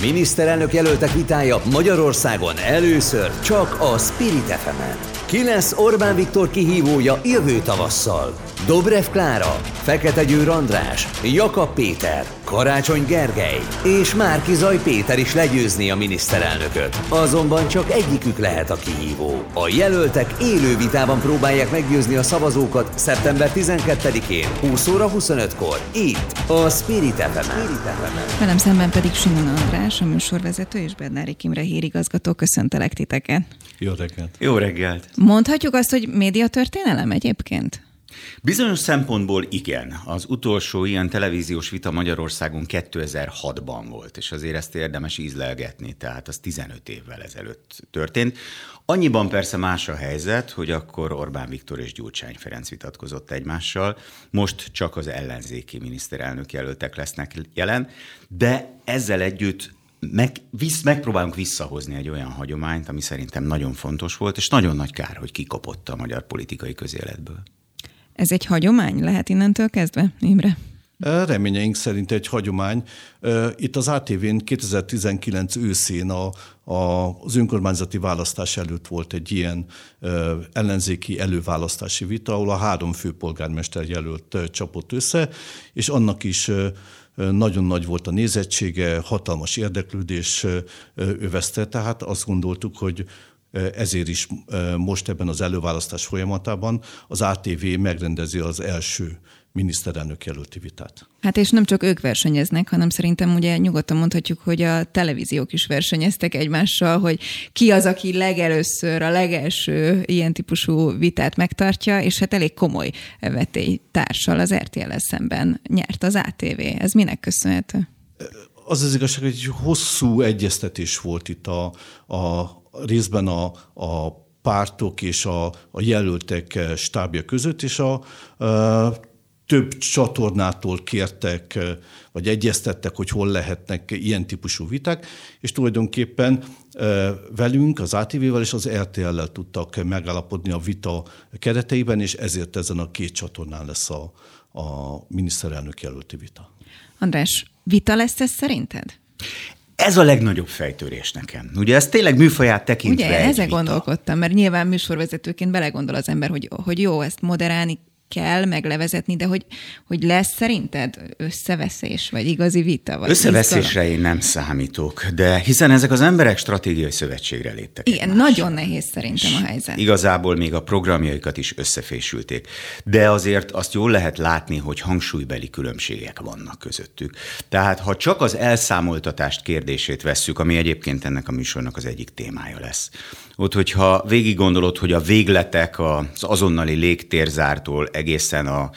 Miniszterelnök jelöltek vitája Magyarországon először csak a Spirit fm -en. Ki lesz Orbán Viktor kihívója jövő tavasszal? Dobrev Klára, Fekete Győr András, Jakab Péter, Karácsony Gergely és Márki Zaj Péter is legyőzni a miniszterelnököt. Azonban csak egyikük lehet a kihívó. A jelöltek élő vitában próbálják meggyőzni a szavazókat szeptember 12-én, 20 óra 25-kor, itt, a Spirit fm Velem szemben pedig Simon András, a műsorvezető és Bednári Kimre hírigazgató. Köszöntelek titeket. Jó reggelt. Jó reggelt. Mondhatjuk azt, hogy médiatörténelem egyébként? Bizonyos szempontból igen. Az utolsó ilyen televíziós vita Magyarországon 2006-ban volt, és azért ezt érdemes ízlelgetni, tehát az 15 évvel ezelőtt történt. Annyiban persze más a helyzet, hogy akkor Orbán Viktor és Gyurcsány Ferenc vitatkozott egymással, most csak az ellenzéki miniszterelnök jelöltek lesznek jelen, de ezzel együtt meg, visz, megpróbálunk visszahozni egy olyan hagyományt, ami szerintem nagyon fontos volt, és nagyon nagy kár, hogy kikopott a magyar politikai közéletből. Ez egy hagyomány lehet innentől kezdve, Imre? Reményeink szerint egy hagyomány. Itt az ATV-n 2019 őszén a, a, az önkormányzati választás előtt volt egy ilyen ellenzéki előválasztási vita, ahol a három főpolgármester jelölt csapott össze, és annak is nagyon nagy volt a nézettsége, hatalmas érdeklődés övezte, tehát azt gondoltuk, hogy ezért is most ebben az előválasztás folyamatában az ATV megrendezi az első miniszterelnök jelölti vitát. Hát és nem csak ők versenyeznek, hanem szerintem ugye nyugodtan mondhatjuk, hogy a televíziók is versenyeztek egymással, hogy ki az, aki legelőször a legelső ilyen típusú vitát megtartja, és hát elég komoly társal az RTL szemben nyert az ATV. Ez minek köszönhető? Az az igazság, hogy egy hosszú egyeztetés volt itt a, a részben a, a pártok és a, a jelöltek stábja között, és a, a több csatornától kértek, vagy egyeztettek, hogy hol lehetnek ilyen típusú viták, és tulajdonképpen velünk, az ATV-vel és az RTL-lel tudtak megállapodni a vita kereteiben, és ezért ezen a két csatornán lesz a, a miniszterelnök jelölti vita. András, vita lesz ez szerinted? Ez a legnagyobb fejtörés nekem. Ugye ez tényleg műfaját tekintve Ugye, ezzel gondolkodtam, mert nyilván műsorvezetőként belegondol az ember, hogy, hogy jó, ezt moderálni kell meglevezetni, de hogy, hogy lesz szerinted összeveszés, vagy igazi vita? Vagy Összeveszésre izgalom? én nem számítok, de hiszen ezek az emberek stratégiai szövetségre léptek. Igen, egymás. nagyon nehéz szerintem a helyzet. Igazából még a programjaikat is összefésülték. De azért azt jól lehet látni, hogy hangsúlybeli különbségek vannak közöttük. Tehát ha csak az elszámoltatást kérdését vesszük, ami egyébként ennek a műsornak az egyik témája lesz, ott, hogyha végig gondolod, hogy a végletek az azonnali légtérzártól egészen a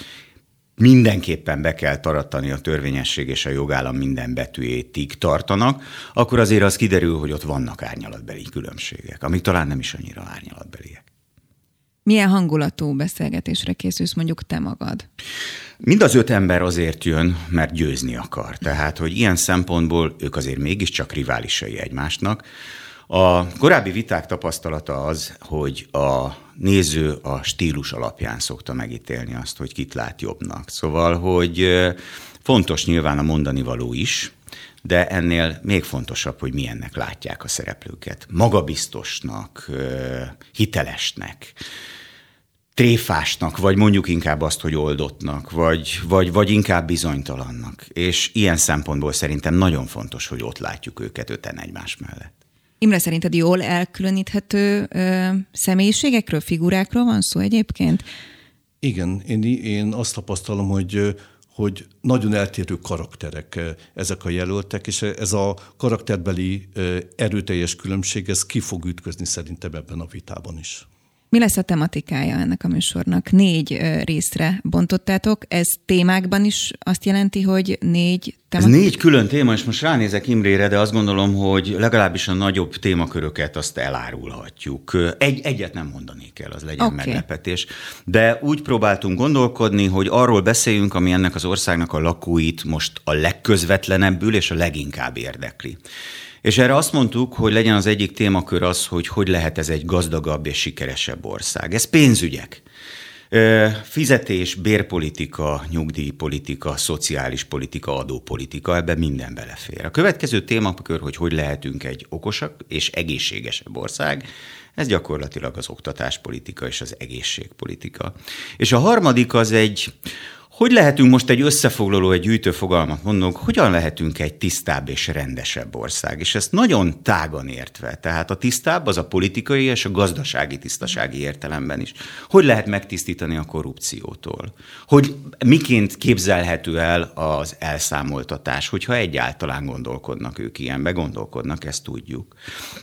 mindenképpen be kell taratani a törvényesség és a jogállam minden betűjétig tartanak, akkor azért az kiderül, hogy ott vannak árnyalatbeli különbségek, amik talán nem is annyira árnyalatbeliek. Milyen hangulatú beszélgetésre készülsz mondjuk te magad? Mind az öt ember azért jön, mert győzni akar. Tehát, hogy ilyen szempontból ők azért mégiscsak riválisai egymásnak. A korábbi viták tapasztalata az, hogy a néző a stílus alapján szokta megítélni azt, hogy kit lát jobbnak. Szóval, hogy fontos nyilván a mondani való is, de ennél még fontosabb, hogy milyennek látják a szereplőket. Magabiztosnak, hitelesnek, tréfásnak, vagy mondjuk inkább azt, hogy oldottnak, vagy, vagy, vagy inkább bizonytalannak. És ilyen szempontból szerintem nagyon fontos, hogy ott látjuk őket öten egymás mellett. Imre, szerinted jól elkülöníthető ö, személyiségekről, figurákról van szó egyébként? Igen, én, én azt tapasztalom, hogy hogy nagyon eltérő karakterek ezek a jelöltek, és ez a karakterbeli erőteljes különbség, ez ki fog ütközni szerintem ebben a vitában is. Mi lesz a tematikája ennek a műsornak? Négy részre bontottátok. Ez témákban is azt jelenti, hogy négy tematika? Ez négy külön téma, és most ránézek Imrére, de azt gondolom, hogy legalábbis a nagyobb témaköröket azt elárulhatjuk. Egy, egyet nem mondanék el, az legyen okay. meglepetés. De úgy próbáltunk gondolkodni, hogy arról beszéljünk, ami ennek az országnak a lakóit most a legközvetlenebbül és a leginkább érdekli. És erre azt mondtuk, hogy legyen az egyik témakör az, hogy hogy lehet ez egy gazdagabb és sikeresebb ország. Ez pénzügyek. Fizetés, bérpolitika, nyugdíjpolitika, szociális politika, adópolitika, ebben minden belefér. A következő témakör, hogy hogy lehetünk egy okosabb és egészségesebb ország, ez gyakorlatilag az oktatáspolitika és az egészségpolitika. És a harmadik az egy hogy lehetünk most egy összefoglaló, egy gyűjtő fogalmat mondunk, hogyan lehetünk egy tisztább és rendesebb ország? És ezt nagyon tágan értve, tehát a tisztább az a politikai és a gazdasági tisztasági értelemben is. Hogy lehet megtisztítani a korrupciótól? Hogy miként képzelhető el az elszámoltatás, hogyha egyáltalán gondolkodnak ők ilyenbe, gondolkodnak, ezt tudjuk.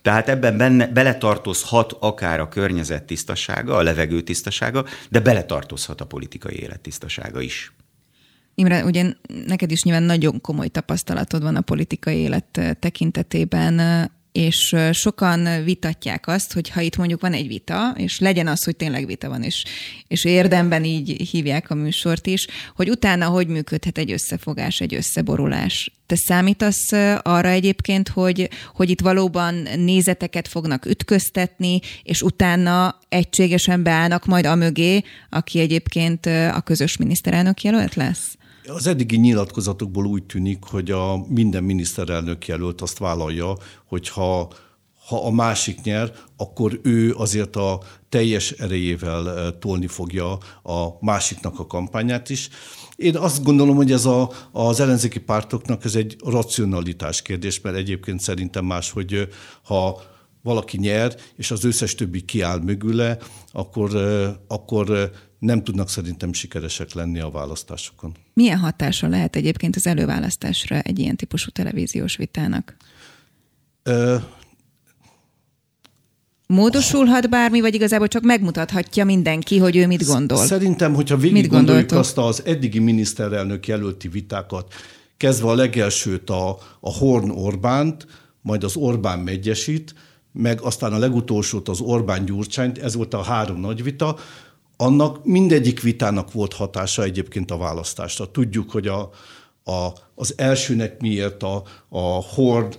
Tehát ebben benne, beletartozhat akár a környezet tisztasága, a levegő tisztasága, de beletartozhat a politikai élet tisztasága is. Imre, ugye neked is nyilván nagyon komoly tapasztalatod van a politikai élet tekintetében, és sokan vitatják azt, hogy ha itt mondjuk van egy vita, és legyen az, hogy tényleg vita van, és, és érdemben így hívják a műsort is, hogy utána hogy működhet egy összefogás, egy összeborulás. Te számítasz arra egyébként, hogy, hogy itt valóban nézeteket fognak ütköztetni, és utána egységesen beállnak majd a mögé, aki egyébként a közös miniszterelnök jelölt lesz? Az eddigi nyilatkozatokból úgy tűnik, hogy a minden miniszterelnök jelölt azt vállalja, hogyha ha a másik nyer, akkor ő azért a teljes erejével tolni fogja a másiknak a kampányát is. Én azt gondolom, hogy ez a, az ellenzéki pártoknak ez egy racionalitás kérdés, mert egyébként szerintem más, hogy ha valaki nyer, és az összes többi kiáll mögüle, akkor, akkor nem tudnak szerintem sikeresek lenni a választásokon. Milyen hatása lehet egyébként az előválasztásra egy ilyen típusú televíziós vitának? Ö, Módosulhat bármi, vagy igazából csak megmutathatja mindenki, hogy ő mit gondol? Szerintem, hogyha végig gondoljuk azt az eddigi miniszterelnök jelölti vitákat, kezdve a legelsőt a, a Horn Orbánt, majd az Orbán Megyesit, meg aztán a legutolsót az Orbán Gyurcsányt, ez volt a három nagy vita, annak mindegyik vitának volt hatása egyébként a választásra. Tudjuk, hogy a, a, az elsőnek miért a, a Hord,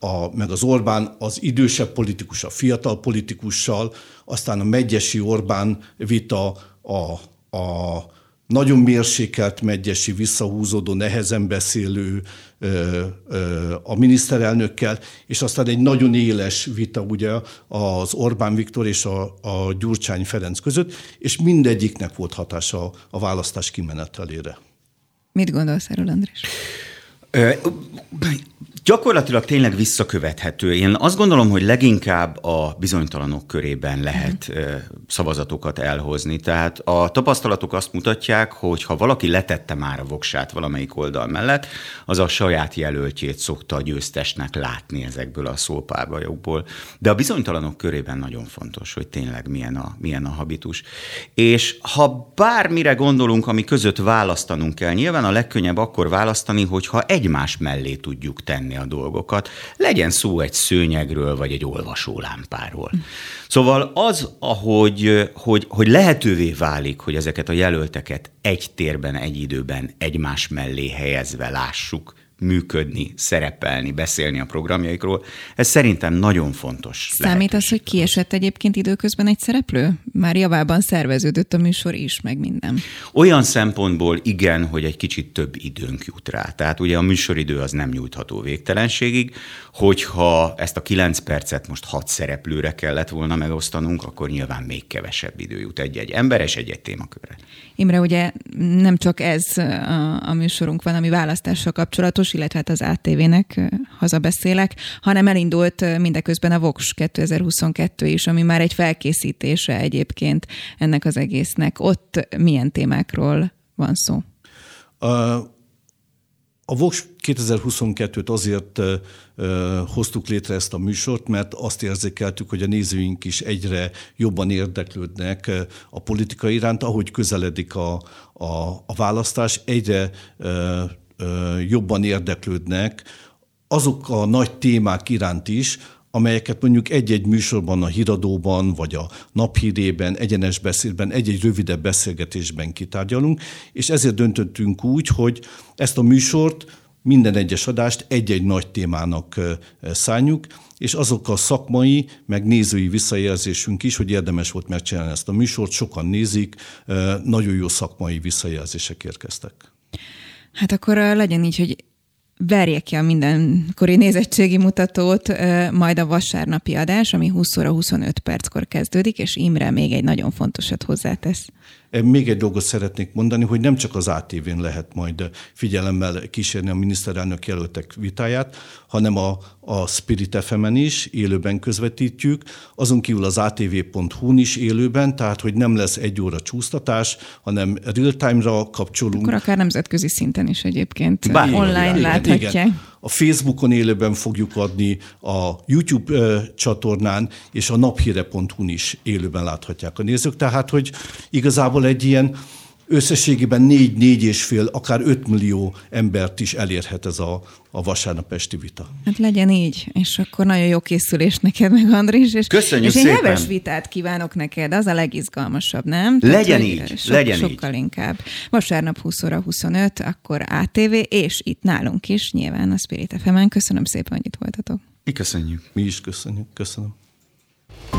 a, meg az Orbán az idősebb politikus, a fiatal politikussal, aztán a Megyesi Orbán vita a, a nagyon mérsékelt megyesi, visszahúzódó, nehezen beszélő ö, ö, a miniszterelnökkel, és aztán egy nagyon éles vita ugye az Orbán Viktor és a, a Gyurcsány Ferenc között, és mindegyiknek volt hatása a, a választás kimenetelére. Mit gondolsz erről, András? Gyakorlatilag tényleg visszakövethető. Én azt gondolom, hogy leginkább a bizonytalanok körében lehet uh szavazatokat elhozni. Tehát a tapasztalatok azt mutatják, hogy ha valaki letette már a voksát valamelyik oldal mellett, az a saját jelöltjét szokta a győztesnek látni ezekből a szópárbajokból. De a bizonytalanok körében nagyon fontos, hogy tényleg milyen a, milyen a habitus. És ha bármire gondolunk, ami között választanunk kell, nyilván a legkönnyebb akkor választani, hogyha egymás mellé tudjuk tenni tenni a dolgokat. Legyen szó egy szőnyegről, vagy egy olvasólámpáról. Szóval az, ahogy, hogy, hogy lehetővé válik, hogy ezeket a jelölteket egy térben, egy időben egymás mellé helyezve lássuk, működni, szerepelni, beszélni a programjaikról. Ez szerintem nagyon fontos. Számít az, hogy kiesett egyébként időközben egy szereplő? Már javában szerveződött a műsor is, meg minden. Olyan szempontból igen, hogy egy kicsit több időnk jut rá. Tehát ugye a műsoridő az nem nyújtható végtelenségig, hogyha ezt a kilenc percet most hat szereplőre kellett volna megosztanunk, akkor nyilván még kevesebb idő jut egy-egy ember és egy-egy témakörre. Imre, ugye nem csak ez a, a műsorunk van, ami választással kapcsolatos, illetve hát az ATV-nek hazabeszélek, hanem elindult mindeközben a Vox 2022 is, ami már egy felkészítése egyébként ennek az egésznek. Ott milyen témákról van szó? A, a Vox 2022-t azért hoztuk létre ezt a műsort, mert azt érzékeltük, hogy a nézőink is egyre jobban érdeklődnek a politika iránt, ahogy közeledik a, a, a választás, egyre jobban érdeklődnek azok a nagy témák iránt is, amelyeket mondjuk egy-egy műsorban, a híradóban, vagy a naphírében, egyenes beszédben, egy-egy rövidebb beszélgetésben kitárgyalunk, és ezért döntöttünk úgy, hogy ezt a műsort minden egyes adást egy-egy nagy témának szálljuk, és azok a szakmai, meg nézői visszajelzésünk is, hogy érdemes volt megcsinálni ezt a műsort, sokan nézik, nagyon jó szakmai visszajelzések érkeztek. Hát akkor legyen így, hogy verje ki a mindenkori nézettségi mutatót, majd a vasárnapi adás, ami 20 óra 25 perckor kezdődik, és Imre még egy nagyon fontosat hozzátesz. Még egy dolgot szeretnék mondani, hogy nem csak az ATV-n lehet majd figyelemmel kísérni a miniszterelnök jelöltek vitáját, hanem a, a Spirit fm is élőben közvetítjük, azon kívül az atv.hu-n is élőben, tehát hogy nem lesz egy óra csúsztatás, hanem real-time-ra kapcsolunk. Akkor akár nemzetközi szinten is egyébként Bár, online igen, láthatják. Igen a Facebookon élőben fogjuk adni, a YouTube csatornán és a naphíre.hu-n is élőben láthatják a nézők. Tehát, hogy igazából egy ilyen összességében 4-4 és fél, akár 5 millió embert is elérhet ez a, a vasárnap esti vita. Hát legyen így, és akkor nagyon jó készülés neked meg, Andris. És, Köszönjük és szépen. egy heves vitát kívánok neked, az a legizgalmasabb, nem? Legyen Tehát, így, sok, legyen sokkal így. inkább. Vasárnap 20 óra 25, akkor ATV, és itt nálunk is, nyilván a Spirit fm -en. Köszönöm szépen, hogy itt voltatok. Mi köszönjük. Mi is köszönjük. Köszönöm.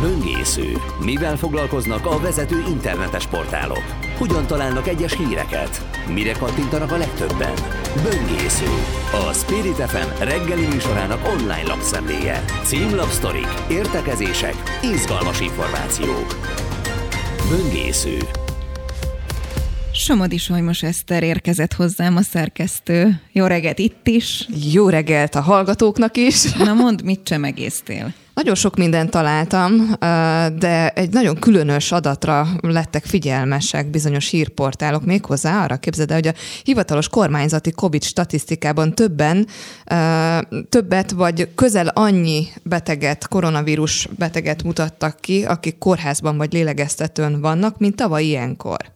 Böngésző. Mivel foglalkoznak a vezető internetes portálok? Hogyan találnak egyes híreket? Mire kattintanak a legtöbben? Böngésző. A Spirit FM reggeli műsorának online lapszemléje. Címlapsztorik, értekezések, izgalmas információk. Böngésző. Somodi Solymos Eszter érkezett hozzám a szerkesztő. Jó reggelt itt is. Jó reggelt a hallgatóknak is. Na mondd, mit csemegésztél? Nagyon sok mindent találtam, de egy nagyon különös adatra lettek figyelmesek bizonyos hírportálok méghozzá arra képzeld el, hogy a hivatalos kormányzati COVID statisztikában többen, többet vagy közel annyi beteget, koronavírus beteget mutattak ki, akik kórházban vagy lélegeztetőn vannak, mint tavaly ilyenkor.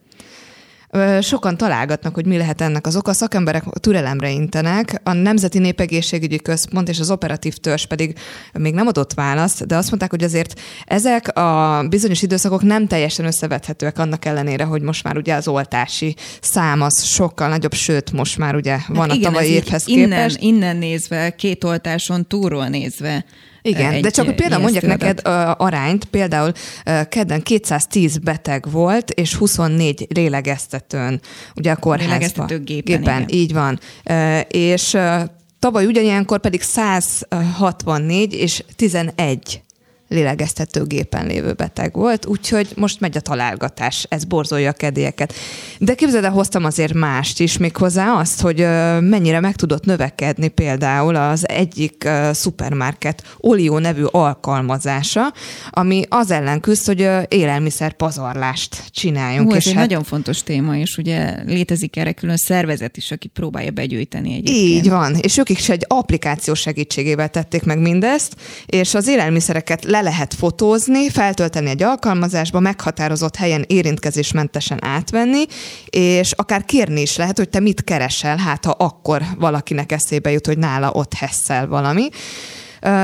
Sokan találgatnak, hogy mi lehet ennek az oka. A szakemberek türelemre intenek, a Nemzeti Népegészségügyi Központ és az operatív törzs pedig még nem adott választ, de azt mondták, hogy azért ezek a bizonyos időszakok nem teljesen összevethetőek annak ellenére, hogy most már ugye az oltási szám az sokkal nagyobb, sőt most már ugye van hát a tavalyi évhez innen, képest. Innen nézve, két oltáson túlról nézve igen, egy, de csak hogy például mondjak neked uh, arányt, például uh, kedden 210 beteg volt, és 24 lélegeztetőn, ugye a kórházban. gépen, gépen így van. Uh, és uh, tavaly ugyanilyenkor pedig 164 és 11 lélegeztetőgépen lévő beteg volt, úgyhogy most megy a találgatás, ez borzolja a kedélyeket. De képzeld el, hoztam azért mást is, méghozzá azt, hogy mennyire meg tudott növekedni például az egyik szupermarket Olio nevű alkalmazása, ami az ellen küzd, hogy élelmiszer pazarlást csináljunk. Hú, ez és egy hát... nagyon fontos téma, és ugye létezik erre külön szervezet is, aki próbálja begyűjteni egyébként. Így van, és ők is egy applikáció segítségével tették meg mindezt, és az élelmiszereket le lehet fotózni, feltölteni egy alkalmazásba, meghatározott helyen érintkezésmentesen átvenni, és akár kérni is lehet, hogy te mit keresel, hát ha akkor valakinek eszébe jut, hogy nála ott hesszel valami.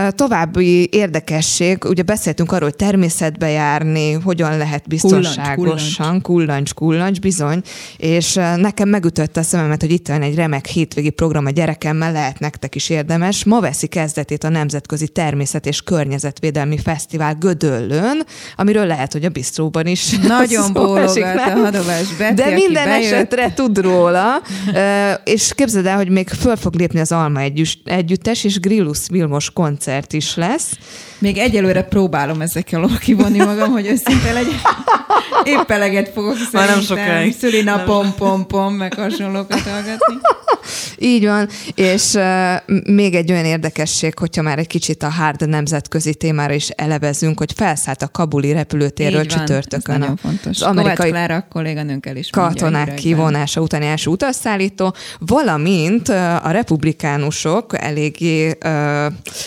További érdekesség, ugye beszéltünk arról, hogy természetbe járni, hogyan lehet biztonságosan, kullancs, kullancs, bizony, és nekem megütötte a szememet, hogy itt van egy remek hétvégi program a gyerekemmel, lehet nektek is érdemes. Ma veszi kezdetét a Nemzetközi Természet és Környezetvédelmi Fesztivál Gödöllőn, amiről lehet, hogy a bistróban is Nagyon bólogat a hadovás De minden bejött. esetre tud róla, és képzeld el, hogy még föl fog lépni az Alma együttes, és Grillus Vilmos koncert is lesz. Még egyelőre próbálom ezekkel kivonni magam, hogy őszinte legyen. Épp eleget fogok szerintem. nem sokáig. Szülinapom, pom, pom, meg hasonlókat hallgatni. Így van, és uh, még egy olyan érdekesség, hogyha már egy kicsit a hard nemzetközi témára is elevezünk, hogy felszállt a kabuli repülőtérről csütörtökön. nagyon fontos. Az amerikai Klára kolléganőnkkel is katonák kivonása utáni első utasszállító, valamint uh, a republikánusok eléggé, uh,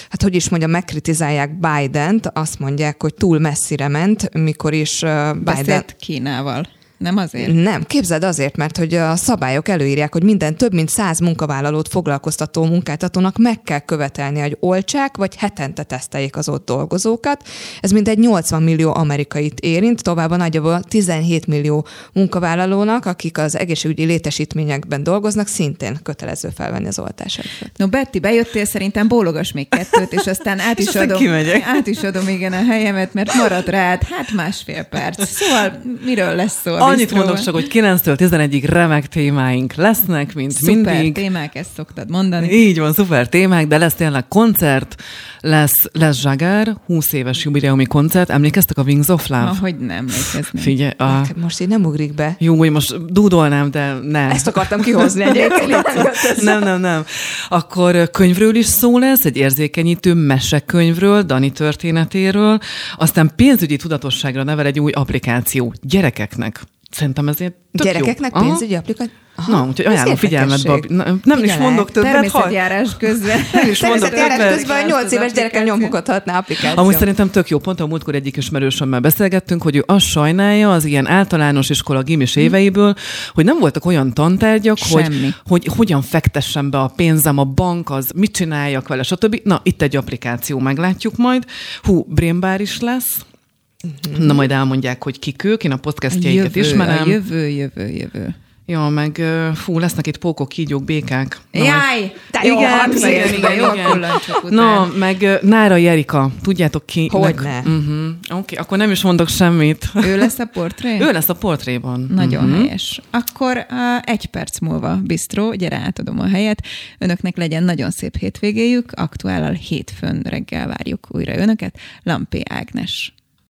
hát hogy is mondjam, megkritizálják Biden-t, azt mondják, hogy túl messzire ment, mikor is Biden... Kínával. Nem azért? Nem, képzeld azért, mert hogy a szabályok előírják, hogy minden több mint száz munkavállalót foglalkoztató munkáltatónak meg kell követelni, hogy olcsák, vagy hetente teszteljék az ott dolgozókat. Ez mindegy 80 millió amerikait érint, továbbá nagyjából 17 millió munkavállalónak, akik az egészségügyi létesítményekben dolgoznak, szintén kötelező felvenni az oltásokat. No, Betty, bejöttél, szerintem bólogas még kettőt, és aztán át is, adom, át is adom igen a helyemet, mert marad rád, hát másfél perc. Szóval miről lesz szó? Annyit mondok csak, hogy 9-től 11-ig remek témáink lesznek, mint szuper mindig. témák, ezt szoktad mondani. Így van, szuper témák, de lesz tényleg koncert, lesz, lesz Zsagár, 20 éves jubileumi koncert. Emlékeztek a Wings of Love? Ahogy nem emlékezni. Figyelj, a... Most én nem ugrik be. Jó, hogy most dúdolnám, de nem. Ezt akartam kihozni egyébként. nem, nem, nem. Akkor könyvről is szó lesz, egy érzékenyítő mesekönyvről, Dani történetéről, aztán pénzügyi tudatosságra nevel egy új applikáció gyerekeknek. Szerintem ezért tök Gyerekeknek jó. pénzügyi applikáció? Aha. Na, úgyhogy ajánlom figyelmet, Babi. Nem, nem is mondok többet. Természetjárás közben. Nem is mondok Természetjárás közben a 8 éves gyerekem nyomkodhatná applikációt. Amúgy szerintem tök jó. Pont a múltkor egyik ismerősömmel beszélgettünk, hogy ő azt sajnálja az ilyen általános iskola gimis hm. éveiből, hogy nem voltak olyan tantárgyak, hogy, hogy hogyan fektessen be a pénzem, a bank az, mit csináljak vele, stb. Na, itt egy applikáció, meglátjuk majd. Hú, Brainbar is lesz. Uh-huh. Na majd elmondják, hogy kik ők, én a podcastjaiket jövő, ismerem. A jövő, jövő, jövő. Ja, meg fú, lesznek itt pókok, kígyók, békák. Na, Jaj, te igen, jó harc, igen, igen, igen, jó után. Na, meg Nára Jerika, tudjátok ki? Hogyne. Uh-huh. Oké, okay, akkor nem is mondok semmit. Ő lesz a portré? ő lesz a portréban. Nagyon uh-huh. helyes. Akkor uh, egy perc múlva bistró, gyere átadom a helyet. Önöknek legyen nagyon szép hétvégéjük, aktuállal hétfőn reggel várjuk újra önöket. Lampé Ágnes.